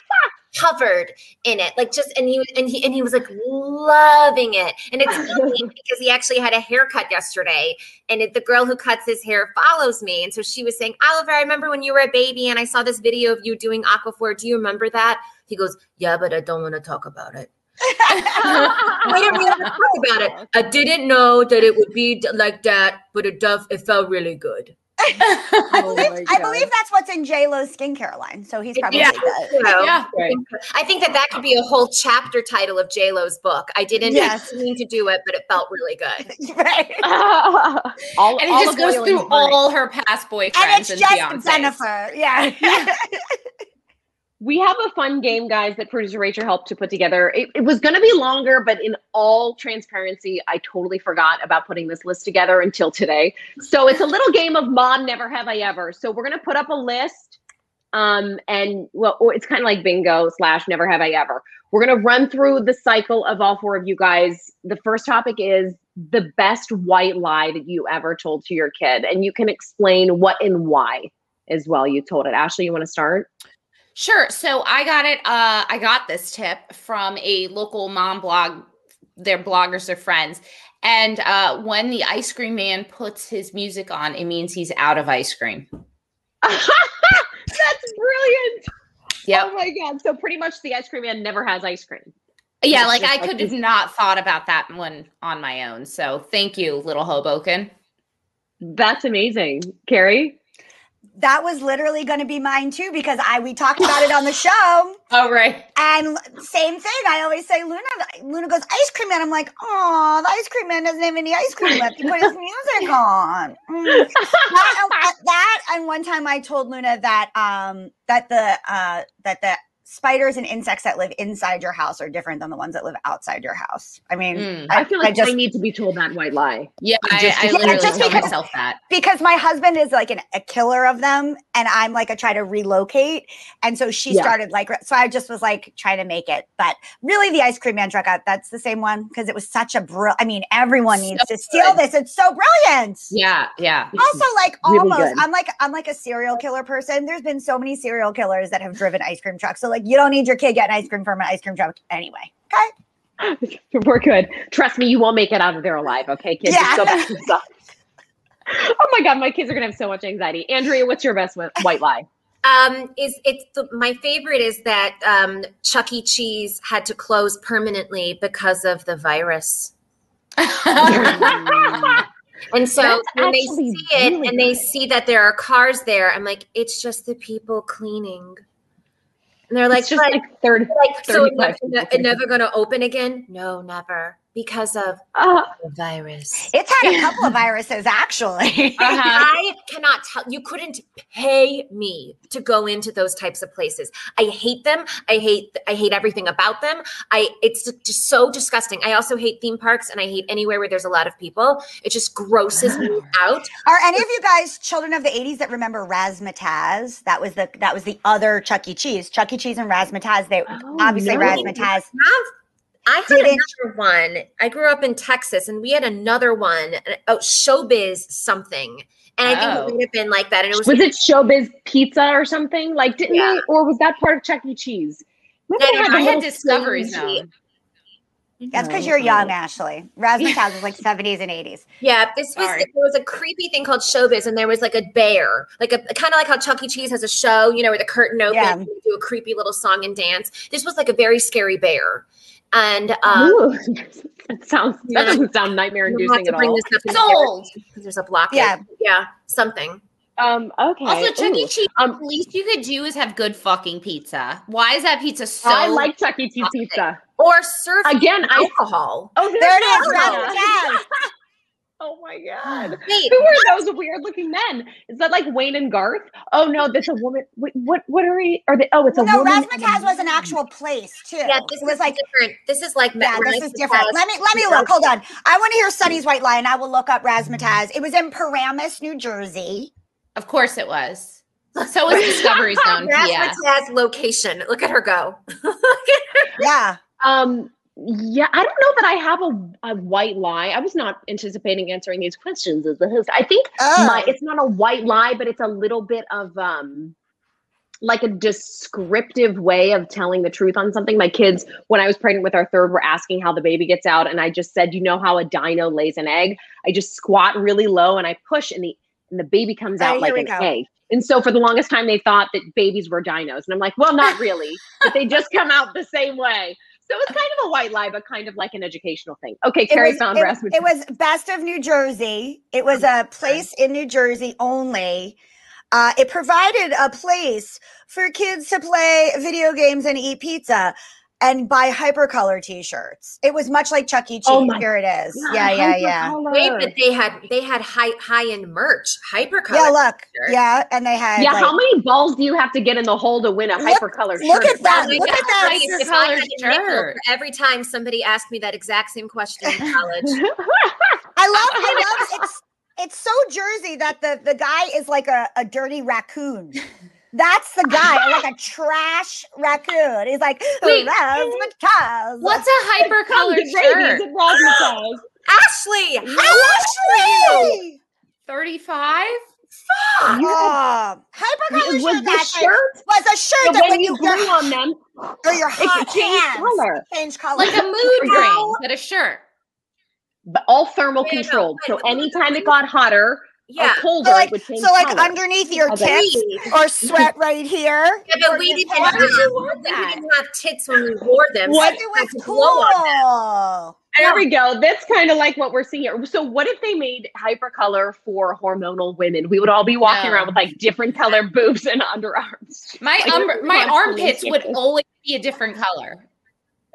covered in it. Like just and he was and he and he was like loving it. And it's funny because he actually had a haircut yesterday. And it, the girl who cuts his hair follows me. And so she was saying, Oliver, I remember when you were a baby and I saw this video of you doing Aquaphor. Do you remember that? He goes, Yeah, but I don't want to talk about it. I didn't really talk about it. I didn't know that it would be d- like that, but it does. It felt really good. I Oh believe, I believe that's what's in J Lo's skincare line. So he's probably Yeah. good. You know, Yeah. Right. I think that that could be a whole chapter title of J Lo's book. I didn't Yes. mean to do it, but it felt really good. right. all, and all it just goes through all her past boyfriends And it's and, just fiancés. Jennifer. Yeah. We have a fun game, guys, that producer Rachel helped to put together. It, it was going to be longer, but in all transparency, I totally forgot about putting this list together until today. So it's a little game of Mom Never Have I Ever. So we're going to put up a list Um, and well, it's kind of like bingo slash never have I ever. We're gonna run through the cycle of all four of you guys. The first topic is the best white lie that you ever told to your kid, and you can explain what and why as well. You told it. Ashley, you want to start? Sure. So I got it. Uh, I got this tip from a local mom blog. Their bloggers are friends. And uh, when the ice cream man puts his music on, it means he's out of ice cream. That's brilliant. Yep. Oh my god. So pretty much the ice cream man never has ice cream. Yeah, It's like I could have not thought about that one on my own. So thank you, little Hoboken. That's amazing. Keri? That was literally going to be mine too because I we talked about it on the show. Oh, right. And same thing. I always say Luna. Luna goes ice cream man. I'm like, oh, the ice cream man doesn't have any ice cream left. He put his music on. Mm. that, uh, that and one time I told Luna that um that the uh that the spiders and insects that live inside your house are different than the ones that live outside your house. I mean, Mm. I feel like I, just need to be told that white lie. Yeah, I, Just- I Yeah, literally just tell because- myself that. because my husband is like an, a killer of them and i'm like I try to relocate and so she Yeah. started like so i just was like trying to make it but really the ice cream man truck out that's the same one because it was such a br- i mean everyone needs So to steal good. this it's so brilliant Yeah, yeah. also like really almost good. i'm like i'm like a serial killer person there's been so many serial killers that have driven ice cream trucks so like you don't need your kid getting ice cream from an ice cream truck anyway okay We're good. Trust me, you won't make it out of there alive. Okay, kids. Yeah. Go back inside. oh my god, my kids are gonna have so much anxiety. Andrea, what's your best whi- white lie? Um, is it's the, my favorite is that um, Chuck E. Cheese had to close permanently because of the virus. And so That's when they actually see it really and they see that there are cars there, I'm like, it's just the people cleaning. And they're like, it's just "But- like third. like so it 35 never, never going to open again? No, never. Because of Uh, the virus. it's had a couple of viruses actually Uh-huh. I cannot tell you couldn't pay me to go into those types of places. I hate them. I hate I hate everything about them. I it's just so disgusting. I also hate theme parks and I hate anywhere where there's a lot of people. It just grosses me out. Are any of you guys children of the 80s that remember Razzmatazz? That was the that was the other Chuck E. Cheese. Chuck E. Cheese and Razzmatazz. They Oh, obviously no. Razzmatazz. Have I had Didn't- another one. I grew up in Texas and we had another one. Uh, oh, showbiz something. And I think Oh. it would have been like that. And it was, was it Showbiz Pizza or something? Like, didn't Yeah. they, or was that part of Chuck E. Cheese? Remember No, they no, had no, the I had Discovery strange- Zone. That's because you're young, Ashley. Razzmatazz was like 70s and 80s. Yeah, this was Sorry. there was a creepy thing called showbiz, and there was like a bear, like a kind of like how Chuck E. Cheese has a show, you know, where the curtain opens, Yeah. and you do a creepy little song and dance. This was like a very scary bear, and um, Ooh, that sounds. Yeah. That doesn't sound nightmare you'll inducing to at bring all. this up Sold. because there's a block. Yeah. yeah, something. Um. Okay. Also, Chuck E. Cheese, Um, the least you could do is have good fucking pizza. Why is that pizza so? I like Chuck E. Cheese pizza. Or serve Again, I. alcohol. Oh, There it is, another one. Razzmatazz. Oh my god. Wait, Who are those weird looking men? Is that like Wayne and Garth? Oh no, that's a woman. Wait, what? What are we? Are they? Oh, it's Well, a no, woman. and a Razzmatazz was an actual place too. yeah, this it was is like different. This is like yeah, this is different. Let me let me look. Hold on. I want to hear Sonni's white lie, and I will look up Razzmatazz. It was in Paramus, New Jersey. Of course it was. So was Discovery Zone. Yeah. Razzmatazz location. Look at her go. Yeah. Um. Yeah, I don't know that I have a, a white lie. I was not anticipating answering these questions as the host. I think Oh. my it's not a white lie, but it's a little bit of um like a descriptive way of telling the truth on something. My kids, when I was pregnant with our third, were asking how the baby gets out, and I just said, "You know how a dino lays an egg? I just squat really low and I push, and the and the baby comes Oh, out like an go. egg." And so for the longest time, they thought that babies were dinos, and I'm like, "Well, not really, but they just come out the same way." So it was kind of a white lie, but kind of like an educational thing. Okay, Keri was, found it, Rasmussen. it was best of New Jersey. It was a place in New Jersey only. Uh, it provided a place for kids to play video games and eat pizza and buy hypercolor t-shirts. It was much like Chuck E. Oh Cheese. Oh Here it is. Yeah, yeah, yeah. Wait, but they had they had high high end merch, hypercolor. Yeah, look. shirt. Yeah, and they had Yeah, like, how many balls do you have to get in the hole to win a Look- hypercolor shirt? look at that. Oh Look at that right, If I had a hypercolor shirt. every time somebody asked me that exact same question in college, I love I love it's it's so Jersey that the the guy is like a, a dirty raccoon. That's the guy, like a trash raccoon. He's like, Wait, razzmatazz. What's a hypercolored shirt? Ashley, Ashley? 35? Oh, hypercolor was shirt, the shirt was a shirt so that when when you you blew your, on them or your hot it changed hands color change color. Like a mood ring, but a shirt. but all thermal controlled so wait, what was anytime it got hotter yeah. or colder so like, it would change so like color. underneath your tits or sweat right here. Yeah, but we didn't, pants. have, we didn't have tits when we wore them. What? so It we had was to blow on them. cool. There we go. That's kind of like what we're seeing here. So, what if they made hypercolor for hormonal women? We would all be walking No. around with like different color boobs and underarms. My Like, um, my armpits would always be a different color.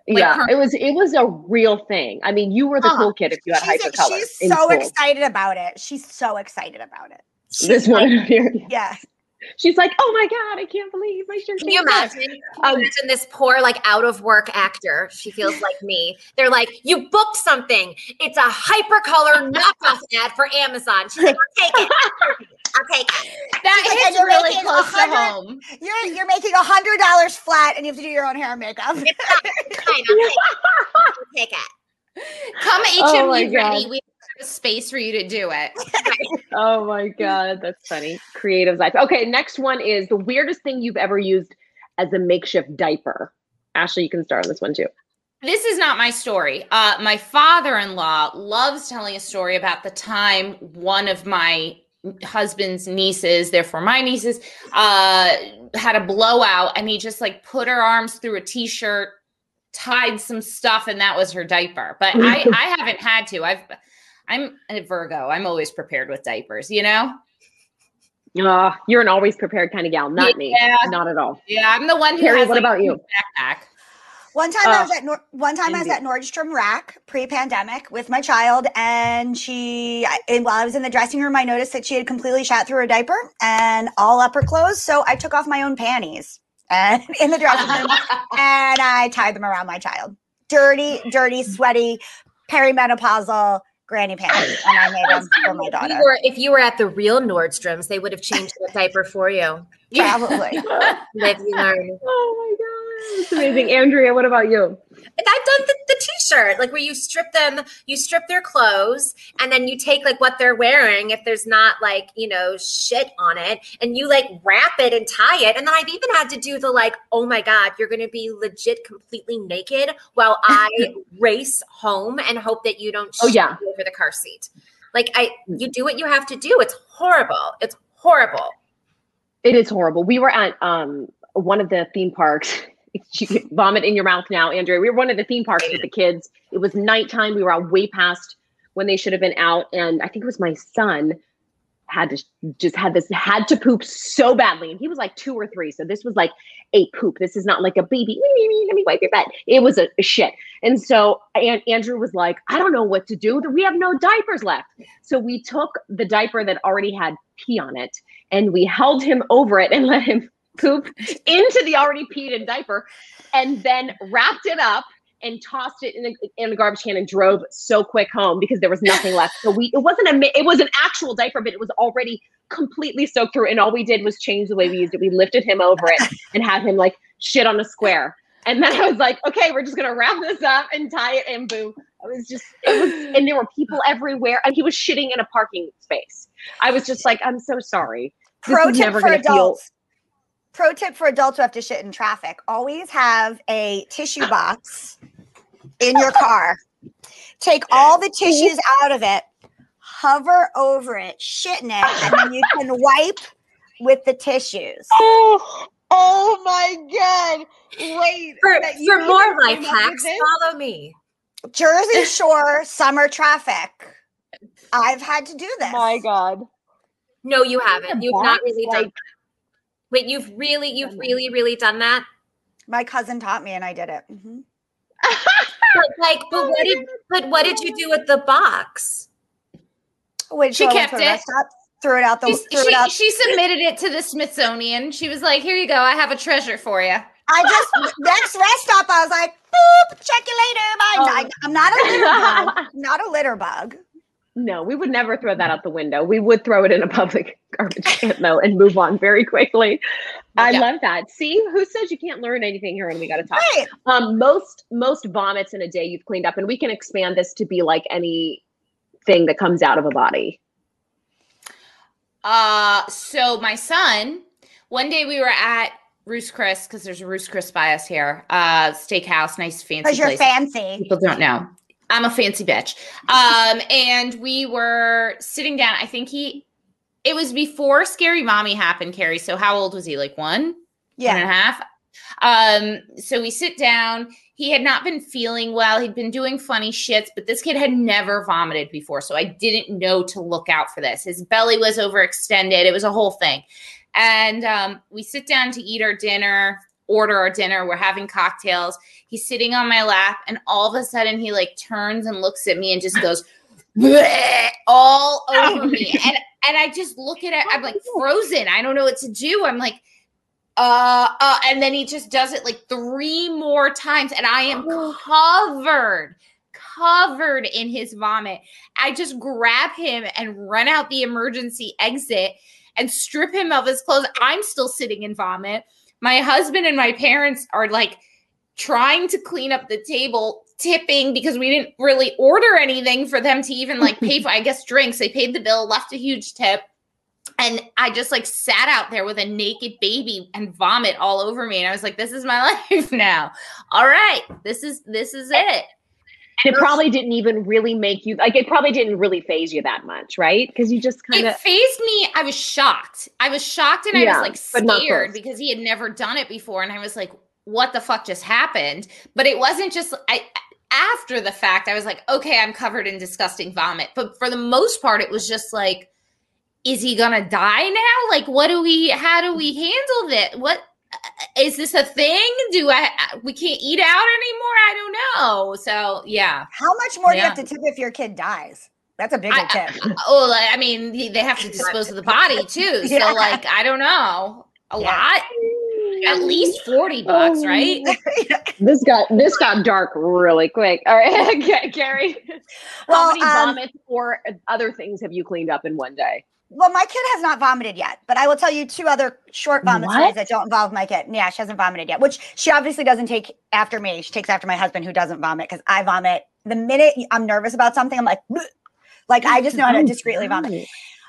Like yeah, her- it was it was a real thing. I mean, you were the Uh-huh. cool kid if you had She's, hypercolor. she's so school. excited about it. She's so excited about it. This one here, Yeah. She's like, "Oh my god, I can't believe my shirt." Can you imagine? Can you Um, imagine this poor, like, out of work actor? She feels like me. They're like, "You booked something. It's a hypercolor knockoff ad for Amazon." She's like, "I'll take it. I'll take it." That like, hits you're really making close to 100 home. You're you're making a hundred dollars flat and you have to do your own hair and makeup. It's fine. I'll take it. I'll take it. Come Oh my HMU ready. We have a space for you to do it. Oh my god, that's funny. Creative life. Okay, next one is the weirdest thing you've ever used as a makeshift diaper. Ashley, you can start on this one too. This is not my story. Uh, my father-in-law loves telling a story about the time one of my husband's nieces, therefore my nieces, uh, had a blowout, and he just like put her arms through a t-shirt, tied some stuff, and that was her diaper. But I, I haven't had to. I've, I'm a Virgo. I'm always prepared with diapers. You know. Uh, you're an always prepared kind of gal, not me. Yeah. Not at all. Yeah, I'm the one who Keri, has. what like, about you? Backpack. One time I Oh, was at Nor- one time I was at Nordstrom Rack pre-pandemic with my child, and she I- and while I was in the dressing room, I noticed that she had completely shat through her diaper and all up her clothes. So I took off my own panties and in the dressing room, and I tied them around my child. Dirty, dirty, sweaty, perimenopausal granny panties, and I made them for my If daughter. you, were, if you were at the real Nordstroms, they would have changed the diaper for you. Probably. Live, you learn. Oh my god, it's amazing. Andrea, what about you? And I've done the, the t-shirt, like where you strip them, you strip their clothes, and then you take like what they're wearing, if there's not like, you know, shit on it, and you like wrap it and tie it. And then I've even had to do the like, oh my God, you're gonna be legit completely naked while I race home and hope that you don't Oh, yeah. over the car seat. Like I you do what you have to do. It's horrible. It's horrible. It is horrible. We were at um one of the theme parks. You can vomit in your mouth now, Andrea. We were one of the theme parks with the kids. It was nighttime. We were out way past when they should have been out, and I think it was my son had to just had this had to poop so badly, and he was like two or three. So this was like a poop. This is not like a baby. Let me wipe your butt. It was a, a shit. And so An- Andrew was like, I don't know what to do. We have no diapers left. So we took the diaper that already had pee on it, and we held him over it and let him poop into the already peed in diaper and then wrapped it up and tossed it in a, in a garbage can and drove so quick home because there was nothing left. So we it wasn't a it was an actual diaper, but it was already completely soaked through. And all we did was change the way we used it. We lifted him over it and had him like shit on a square. And then I was like, okay, we're just gonna wrap this up and tie it and boom. I was just it was and there were people everywhere and he was shitting in a parking space. I was just like, I'm so sorry. This Pro is tip never for gonna feel- adults. Pro tip for adults who have to shit in traffic: always have a tissue box in your car. Take all the tissues out of it, hover over it, shit in it, and then you can wipe with the tissues. Oh, oh my god! Wait, For, for more life came up with hacks, follow me. Jersey Shore summer traffic. I've had to do this. My god! No, you haven't. You've not really done like- Wait, you've really, you've really, really done that? My cousin taught me, and I did it. Mhm. But like, but Oh what did but what did you do with the box? Wait, She so I went kept it. restaurant, Threw it out the. She's- Threw it she, out. she submitted it to the Smithsonian. She was like, "Here you go. I have a treasure for you." I just next rest stop. I was like, boop. Check you later. Bye. Oh. I, I'm not a litter bug. Not a litter bug. No, we would never throw that out the window. We would throw it in a public garbage can though and move on very quickly. I Yeah. love that. See, who says you can't learn anything here and we got to talk? Right. Um, most most vomits in a day you've cleaned up, and we can expand this to be like any thing that comes out of a body. Uh, so my son, one day we were at Ruth's Chris because there's a Ruth's Chris by us here, uh, steakhouse, nice fancy Because you're place. fancy. People don't know. I'm a fancy bitch. Um, and we were sitting down. I think he, it was before Scary Mommy happened, Keri. So how old was he? Like one, Yeah. and a half. Um, so we sit down. He had not been feeling well. He'd been doing funny shits, but this kid had never vomited before. So I didn't know to look out for this. His belly was overextended. It was a whole thing. And um, we sit down to eat our dinner, order our dinner. We're having cocktails. He's sitting on my lap, and all of a sudden he like turns and looks at me and just goes all over me. And and I just look at it. I'm like frozen. I don't know what to do. I'm like, uh, uh, and then he just does it like three more times, and I am covered, covered in his vomit. I just grab him and run out the emergency exit and strip him of his clothes. I'm still sitting in vomit. My husband and my parents are like trying to clean up the table, tipping because we didn't really order anything for them to even like pay for, I guess, drinks. They paid the bill, left a huge tip. And I just like sat out there with a naked baby and vomit all over me. And I was like, this is my life now. All right. This is this is it. And it probably didn't even really make you like it probably didn't really phase you that much, right? Because you just kind of It phased me. I was shocked. I was shocked and I was like scared because he had never done it before. And I was like, what the fuck just happened? But it wasn't just I after the fact, I was like, okay, I'm covered in disgusting vomit. But for the most part, it was just like, is he gonna die now? Like, what do we how do we handle that? What is this a thing? Do I we can't eat out anymore? I don't know. So yeah. How much more do you have to tip if your kid dies? That's a bigger I- tip. Oh, like, I mean, they they have to dispose of the body too. So, Yeah. like, I don't know, a Yeah. lot, at least forty bucks, Oh. right? this got this got dark really quick. All right, Keri. Well, how many um, vomits or other things have you cleaned up in one day? Well, my kid has not vomited yet, but I will tell you two other short vomit What? stories that don't involve my kid. Yeah, she hasn't vomited yet, which she obviously doesn't take after me. She takes after my husband, who doesn't vomit because I vomit. The minute I'm nervous about something, I'm like, "Bleh." like I just know how to oh, discreetly vomit.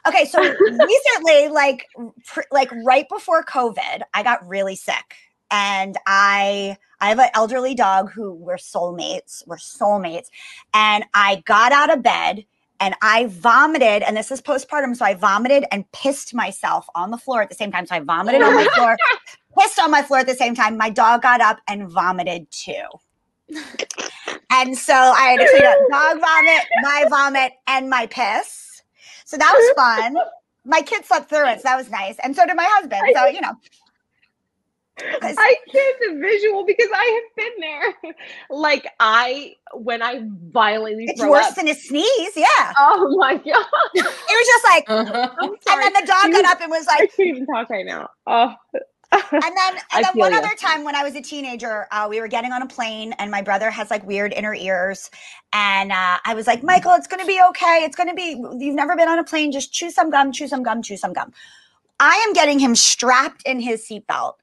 Okay, so recently, like, pr- like right before COVID, I got really sick, and I I have an elderly dog who we're soulmates. We're soulmates, and I got out of bed and I vomited, and this is postpartum, so I vomited and pissed myself on the floor at the same time. So I vomited on my floor, pissed on my floor at the same time. My dog got up and vomited too. And so I had to clean up dog vomit, my vomit, and my piss. So that was fun. My kid slept through it, so that was nice. And so did my husband. So, you know. I can't the visual because I have been there. like I when I violently It's worse up. than a sneeze. Yeah. oh my god! It was just like, I'm and then the dog got up and was like I can't even talk right now. Oh, and then and then one ya. other time when I was a teenager, uh, we were getting on a plane, and my brother has like weird inner ears, and uh, I was like, Michael, it's gonna be okay. It's gonna be. You've never been on a plane. Just chew some gum. Chew some gum. Chew some gum. I am getting him strapped in his seatbelt,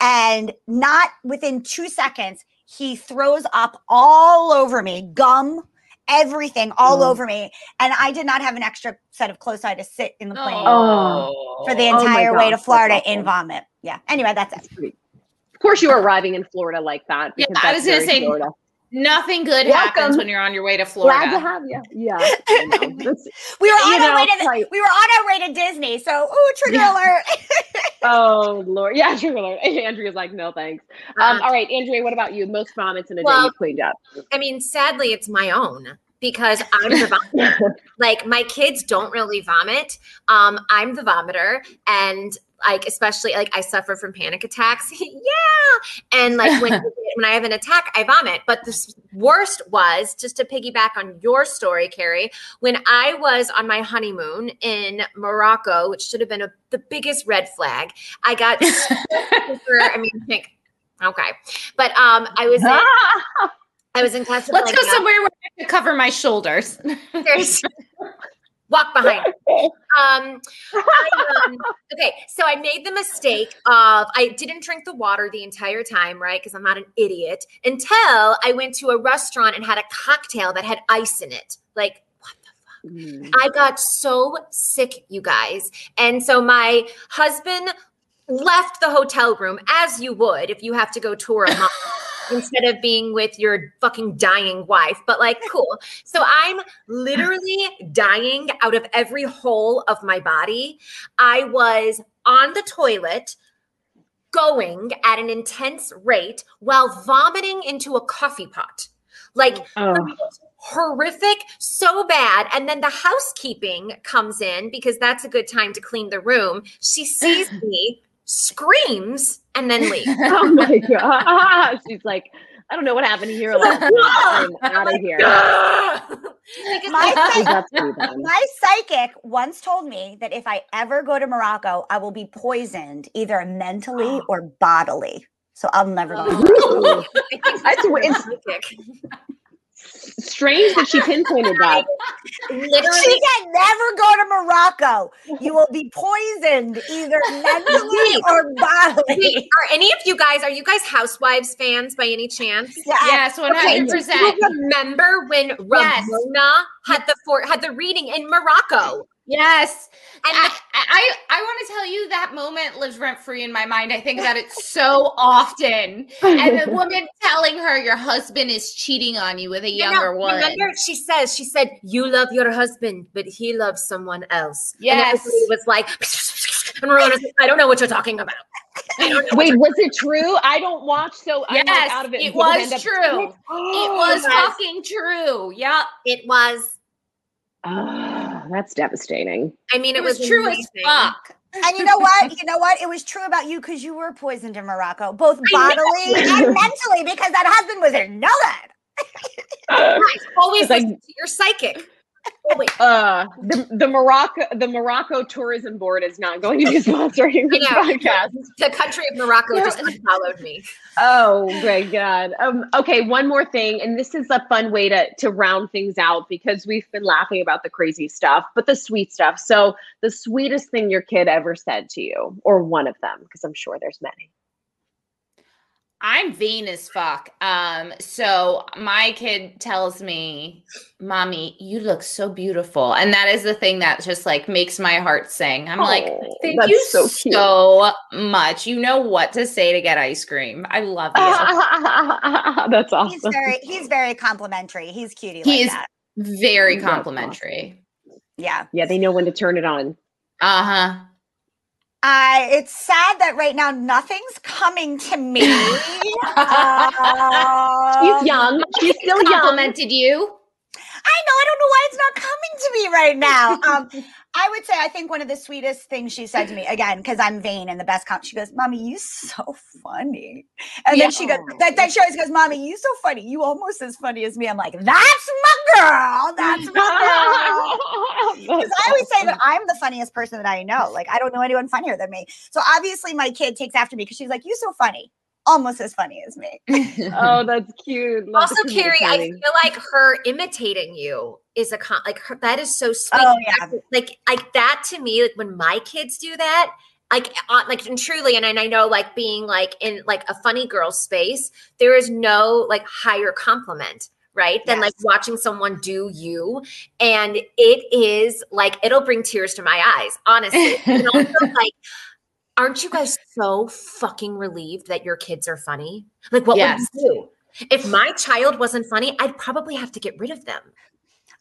and not within two seconds, he throws up all over me, gum, everything all Oh. over me, and I did not have an extra set of clothes. I had to sit in the plane Oh. for the Oh entire way to Florida in vomit. Yeah. Anyway, that's it. That's. Of course, you were arriving in Florida like that. Yeah, I that's was gonna say, Florida. Nothing good Welcome. happens when you're on your way to Florida. Glad to Florida. have you. Yeah, I know. We were on our know, way to like- we were on our way to Disney. So ooh, trigger Yeah. alert. oh Lord, yeah, true. Lord. Andrea's like, no thanks. Um, Uh, all right, Andrea, what about you? Most vomits in a day you cleaned up. I mean, sadly, it's my own because I'm the vomiter. like my kids don't really vomit. Um, I'm the vomiter, and like especially like I suffer from panic attacks. yeah, and like when when I have an attack, I vomit. But the worst was just to piggyback on your story, Keri. When I was on my honeymoon in Morocco, which should have been a, the biggest red flag, I got super. I mean, think. Okay, but um, I was in, I was in Casablanca. Let's go somewhere where I can cover my shoulders. There's Walk behind. Um, I, um, okay, so I made the mistake of I didn't drink the water the entire time, right? Because I'm not an idiot. Until I went to a restaurant and had a cocktail that had ice in it. Like, what the Mm. I got so sick, you guys. And so my husband left the hotel room, as you would if you have to go tour a mall instead of being with your fucking dying wife. But like, cool. So I'm literally dying out of every hole of my body. I was on the toilet. Going at an intense rate while vomiting into a coffee pot. Like Oh. horrific, so bad. And then the housekeeping comes in because that's a good time to clean the room. She sees me, screams, and then leaves. oh my god. She's like, I don't know what happened here. Like, I'm out of here. Because My Oh, psych- that's pretty bad. My psychic once told me that if I ever go to Morocco, I will be poisoned either mentally or bodily. So I'll never go. to Morocco. That's w- it's- psychic. Strange that she pinpointed that. Literally, She can never go to Morocco. You will be poisoned either mentally or bodily. Wait, are any of you guys, are you guys Housewives fans by any chance? Yeah. Yes, one Okay, hundred do percent. you remember when Yes. Had the for, had the reading in Morocco? Yes, And I I, I want to tell you that moment lives rent free in my mind. I think about it so often. And the woman telling her your husband is cheating on you with a No, no, younger woman. Remember, she says, she said, "You love your husband, but he loves someone else." And Yes. was like, and Ramona's like, "I don't know what you're talking about." I don't know. Wait, was it true? I don't watch, so I'm like Yes, out of it. it was end up- true. It was Yes. fucking true. Yeah, It was. Oh, that's devastating. I mean, it, it, was, true amazing. as fuck. And you know what? You know what? It was true about you because you were poisoned in Morocco, both bodily and mentally, because that husband was a Know that. Uh, Right. Always like, like- listen to your psychic. Always. uh, the the Morocco the Morocco Tourism Board is not going to be sponsoring this podcast. The country of Morocco just unfollowed me. Oh my god. Um, okay, one more thing, and this is a fun way to to round things out because we've been laughing about the crazy stuff, but the sweet stuff. So, the sweetest thing your kid ever said to you, or one of them, because I'm sure there's many. I'm vain as fuck. Um, so my kid tells me, "Mommy, you look so beautiful," and that is the thing that just like makes my heart sing. I'm like, Oh, "Thank you so so, much. You know what to say to get ice cream. I love you." that's He's awesome. very he's very complimentary. He's cutie He like is- that. Very That's complimentary. Yeah. Yeah, they know when to turn it on. Uh huh. I it's sad that right now nothing's coming to me. Um, She's young. She's still young. Complimented you. I know. I don't know why it's not coming to me right now. Um, I would say I think one of the sweetest things she said to me again because I'm vain and the best comp. She goes, "Mommy, you so funny," and Yeah. then she goes, that, then she always goes, "Mommy, you so funny. You almost as funny as me." I'm like, "That's my girl. That's my girl." Because I always say that I'm the funniest person that I know. Like I don't know anyone funnier than me. So obviously my kid takes after me because she's like, "You so funny." Almost as funny as me. oh, that's cute. Love Also, Keri, I feel like her imitating you is a con- like her, that is so sweet. Oh, yeah. Like like that to me, like when my kids do that, like uh, like and truly, and, and I know like being like in like a funny girl space, there is no like higher compliment. Right, than like watching someone do you, and it is like it'll bring tears to my eyes, honestly. And also, like, aren't you guys so fucking relieved that your kids are funny? Like, what Yes. would you do? If my child wasn't funny, I'd probably have to get rid of them.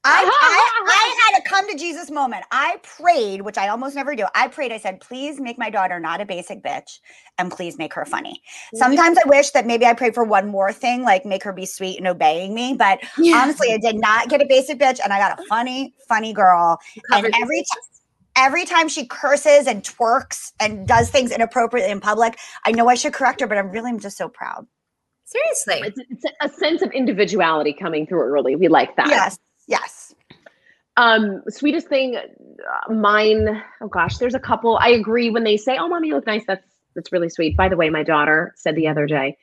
I, I, I had a come to Jesus moment. I prayed, which I almost never do. I prayed, I said, please make my daughter not a basic bitch and please make her funny. Mm-hmm. Sometimes I wish that maybe I prayed for one more thing, like make her be sweet and obeying me. But honestly, I did not get a basic bitch and I got a funny, funny girl. And every time every time she curses and twerks and does things inappropriately in public, I know I should correct her, but I'm really just so proud. Seriously. It's, it's a sense of individuality coming through early. We like that. Yes. Yes. Um, sweetest thing, uh, mine. Oh gosh, there's a couple. I agree when they say, "Oh, mommy, you look nice." That's that's really sweet. By the way, my daughter said the other day,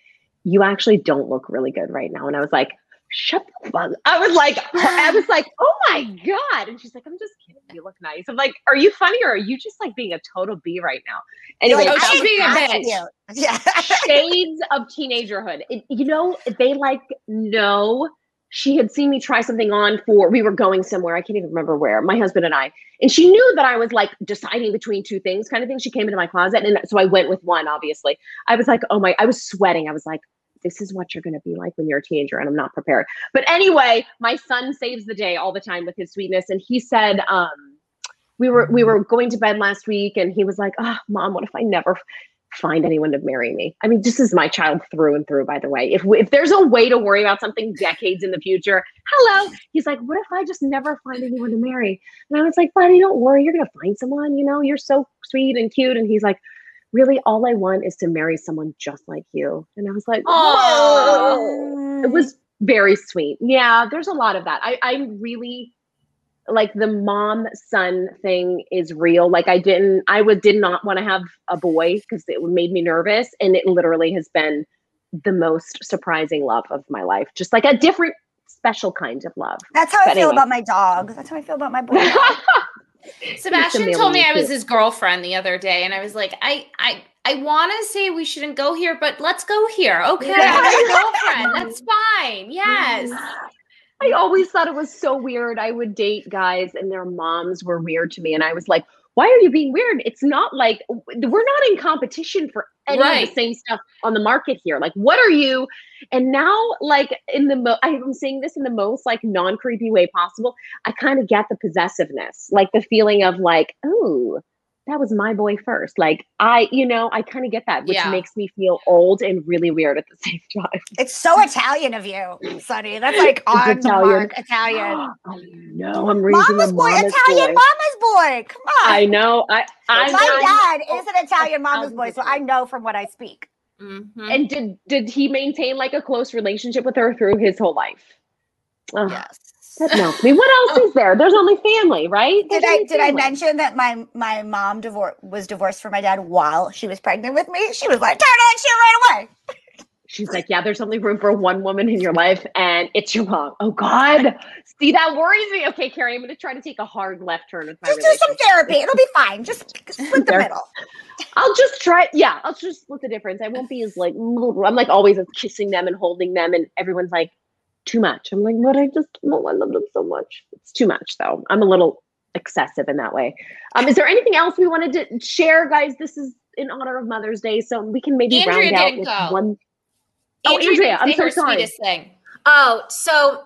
"You actually don't look really good right now," and I was like, "Shut the fuck!" I was like, I was like, "Oh my god!" And she's like, "I'm just kidding." you look nice. I'm like, are you funny or are you just like being a total bee right now? Anyway, like, oh, she's being a bitch. Yeah. shades of teenagerhood. It, you know, they like know she had seen me try something on for we were going somewhere. I can't even remember where. My husband and I, and she knew that I was like deciding between two things, kind of thing. She came into my closet, and so I went with one. Obviously, I was like, oh my, I was sweating. I was like. This is what you're going to be like when you're a teenager, and I'm not prepared. But anyway, my son saves the day all the time with his sweetness, and he said, um, we were we were going to bed last week, and he was like, "Oh, mom, what if I never find anyone to marry me. I mean, this is my child through and through, by the way. If, if there's a way to worry about something decades in the future, hello. He's like, what if I just never find anyone to marry? And I was like, buddy, don't worry. You're going to find someone. You know, you're so sweet and cute. And he's like, really, all I want is to marry someone just like you. And I was like, oh, it was very sweet. Yeah, there's a lot of that. I, I'm really like the mom son thing is real. Like I didn't, I would did not want to have a boy because it made me nervous, and it literally has been the most surprising love of my life. Just like a different, special kind of love. That's how I feel anyway. about my dog. That's how I feel about my boy. Sebastian told me I was his girlfriend the other day, and I was like, I, I, I want to say we shouldn't go here, but let's go here. Okay, I'm girlfriend. That's fine. Yes. I always thought it was so weird. I would date guys and their moms were weird to me. And I was like, why are you being weird? It's not like we're not in competition for Right. the same stuff on the market here. Like, what are you? And now, like, in the, mo- I'm saying this in the most like non creepy way possible. I kind of get the possessiveness, like the feeling of like, oh, that was my boy first. Like, I, you know, I kind of get that, which Yeah. makes me feel old and really weird at the same time. it's so Italian of you, Sonni. That's like on the Italian. mark Italian. I know. I'm raising Mama's a boy, mama's Italian boy. mama's boy. Come on. I know. I I'm, my I'm- dad is an Italian mama's boy, so I know from what I speak. Mhm. and did did he maintain like a close relationship with her through his whole life? Oh, Yes. That melts me. What else is there? There's only family, right? Did There's I only did I mention that my my mom divor- was divorced from my dad while she was pregnant with me? She was like, turn on shit right away. She's like, yeah. There's only room for one woman in your life, and it's your mom. Oh God, see that worries me. Okay, Keri, I'm going to try to take a hard left turn with my Just do some therapy. It'll be fine. Just split the middle. I'll just try. Yeah, I'll just split the difference. I won't be as like I'm like always kissing them and holding them, and everyone's like too much. I'm like, but I just oh, I love them so much. It's too much though. I'm a little excessive in that way. Um, is there anything else we wanted to share, guys? This is in honor of Mother's Day, so we can maybe Andrea round out with go. one. Oh, Andrea Andrea, I'm so her sorry. Sweetest thing. Oh, so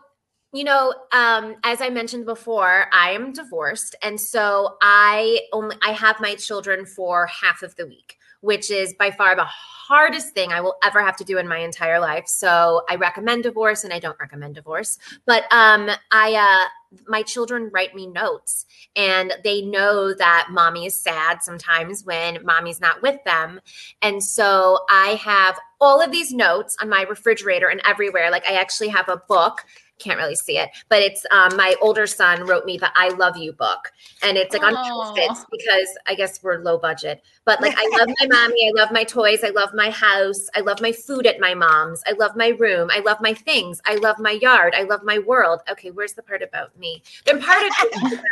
you know, um, as I mentioned before, I am divorced, and so I only I have my children for half of the week, which is by far the hardest thing I will ever have to do in my entire life. So I recommend divorce, and I don't recommend divorce. But um, I uh, my children write me notes, and they know that mommy is sad sometimes when mommy's not with them, and so I have all of these notes on my refrigerator and everywhere. Like I actually have a book. Can't really see it, but it's um, my older son wrote me the "I love you" book, and it's like on because I guess we're low budget. But like, I love my mommy, I love my toys, I love my house, I love my food at my mom's, I love my room, I love my things, I love my yard, I love my world. Okay, where's the part about me? Then part of it is about,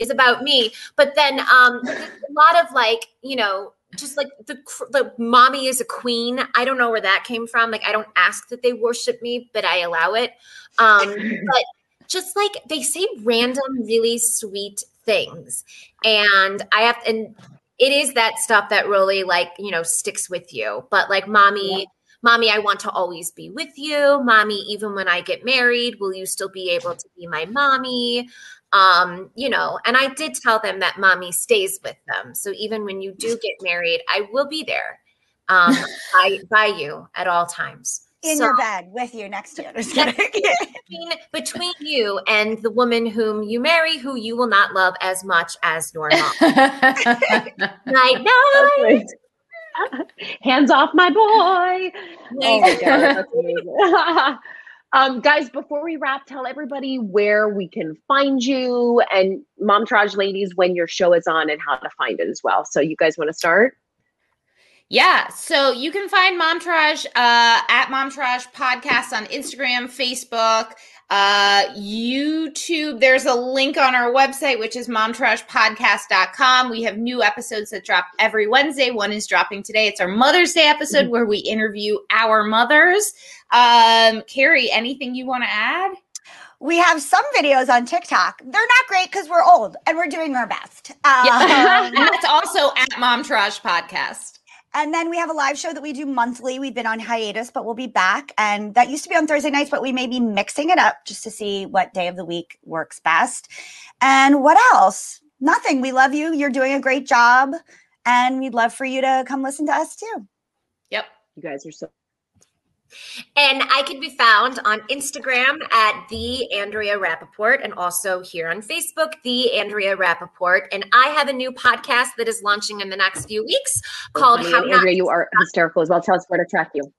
is about me, but then um, a lot of like, you know, just like the the mommy is a queen. I don't know where that came from. Like I don't ask that they worship me, but I allow it. Um, but just like they say random, really sweet things, and I have and it is that stuff that really like you know sticks with you. But like mommy. Mommy, I want to always be with you. Mommy, even when I get married, will you still be able to be my mommy? Um you know and i did tell them that mommy stays with them so even when you do get married i will be there um by by you at all times In So your bed with you next to you. Between, between you and the woman whom you marry who you will not love as much as your mom night night Hands off my boy. Oh my god, that's amazing. um, guys, before we wrap, tell everybody where we can find you and Momtourage ladies when your show is on and how to find it as well. So you guys want to start? Yeah, so you can find Momtourage uh, at Momtourage Podcast on Instagram, Facebook. Uh, YouTube, there's a link on our website, which is momtouragepodcast.com. We have new episodes that drop every Wednesday. One is dropping today. It's our Mother's Day episode mm-hmm. where we interview our mothers. Um, Keri, anything you want to add? we have some videos on TikTok. They're not great because we're old and we're doing our best. Um, yeah. that's also at Momtourage Podcast. And then we have a live show that we do monthly. We've been on hiatus, but we'll be back. And that used to be on Thursday nights, but we may be mixing it up just to see what day of the week works best. And what else? Nothing. We love you. You're doing a great job. And we'd love for you to come listen to us too. Yep. You guys are so and I can be found on Instagram at the Andrea Rappaport and also here on Facebook, the Andrea Rappaport. And I have a new podcast that is launching in the next few weeks called How Andrea, Not you are hysterical as well. Tell us where to track you.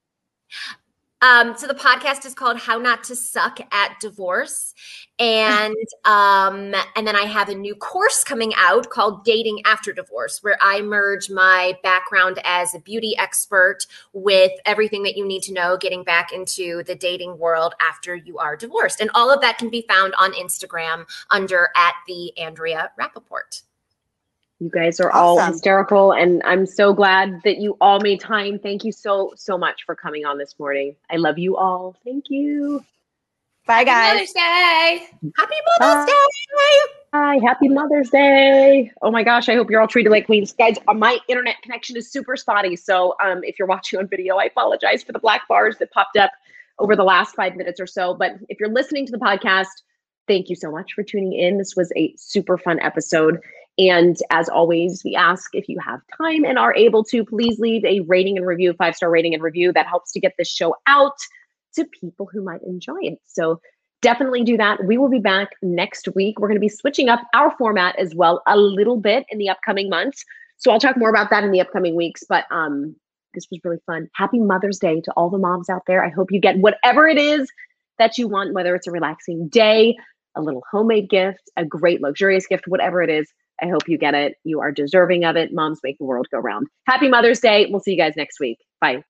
Um, so the podcast is called How Not to Suck at Divorce. And um, and then I have a new course coming out called Dating After Divorce, where I merge my background as a beauty expert with everything that you need to know getting back into the dating world after you are divorced. And all of that can be found on Instagram under at the Andrea Rappaport. You guys are awesome. all hysterical, and I'm so glad that you all made time. Thank you so, so much for coming on this morning. I love you all. Thank you. Bye, guys. Happy Mother's Day. Happy Mother's Bye. Day. Hi, happy Mother's Day. Oh my gosh, I hope you're all treated like queens. Guys, uh, my internet connection is super spotty. So um, if you're watching on video, I apologize for the black bars that popped up over the last five minutes or so. But if you're listening to the podcast, thank you so much for tuning in. This was a super fun episode. And as always, we ask if you have time and are able to, please leave a rating and review, five star rating and review. That helps to get this show out to people who might enjoy it. So definitely do that. We will be back next week. We're going to be switching up our format as well a little bit in the upcoming months. So I'll talk more about that in the upcoming weeks. But um, this was really fun. Happy Mother's Day to all the moms out there. I hope you get whatever it is that you want, whether it's a relaxing day, a little homemade gift, a great luxurious gift, whatever it is. I hope you get it. You are deserving of it. Moms make the world go round. Happy Mother's Day. We'll see you guys next week. Bye.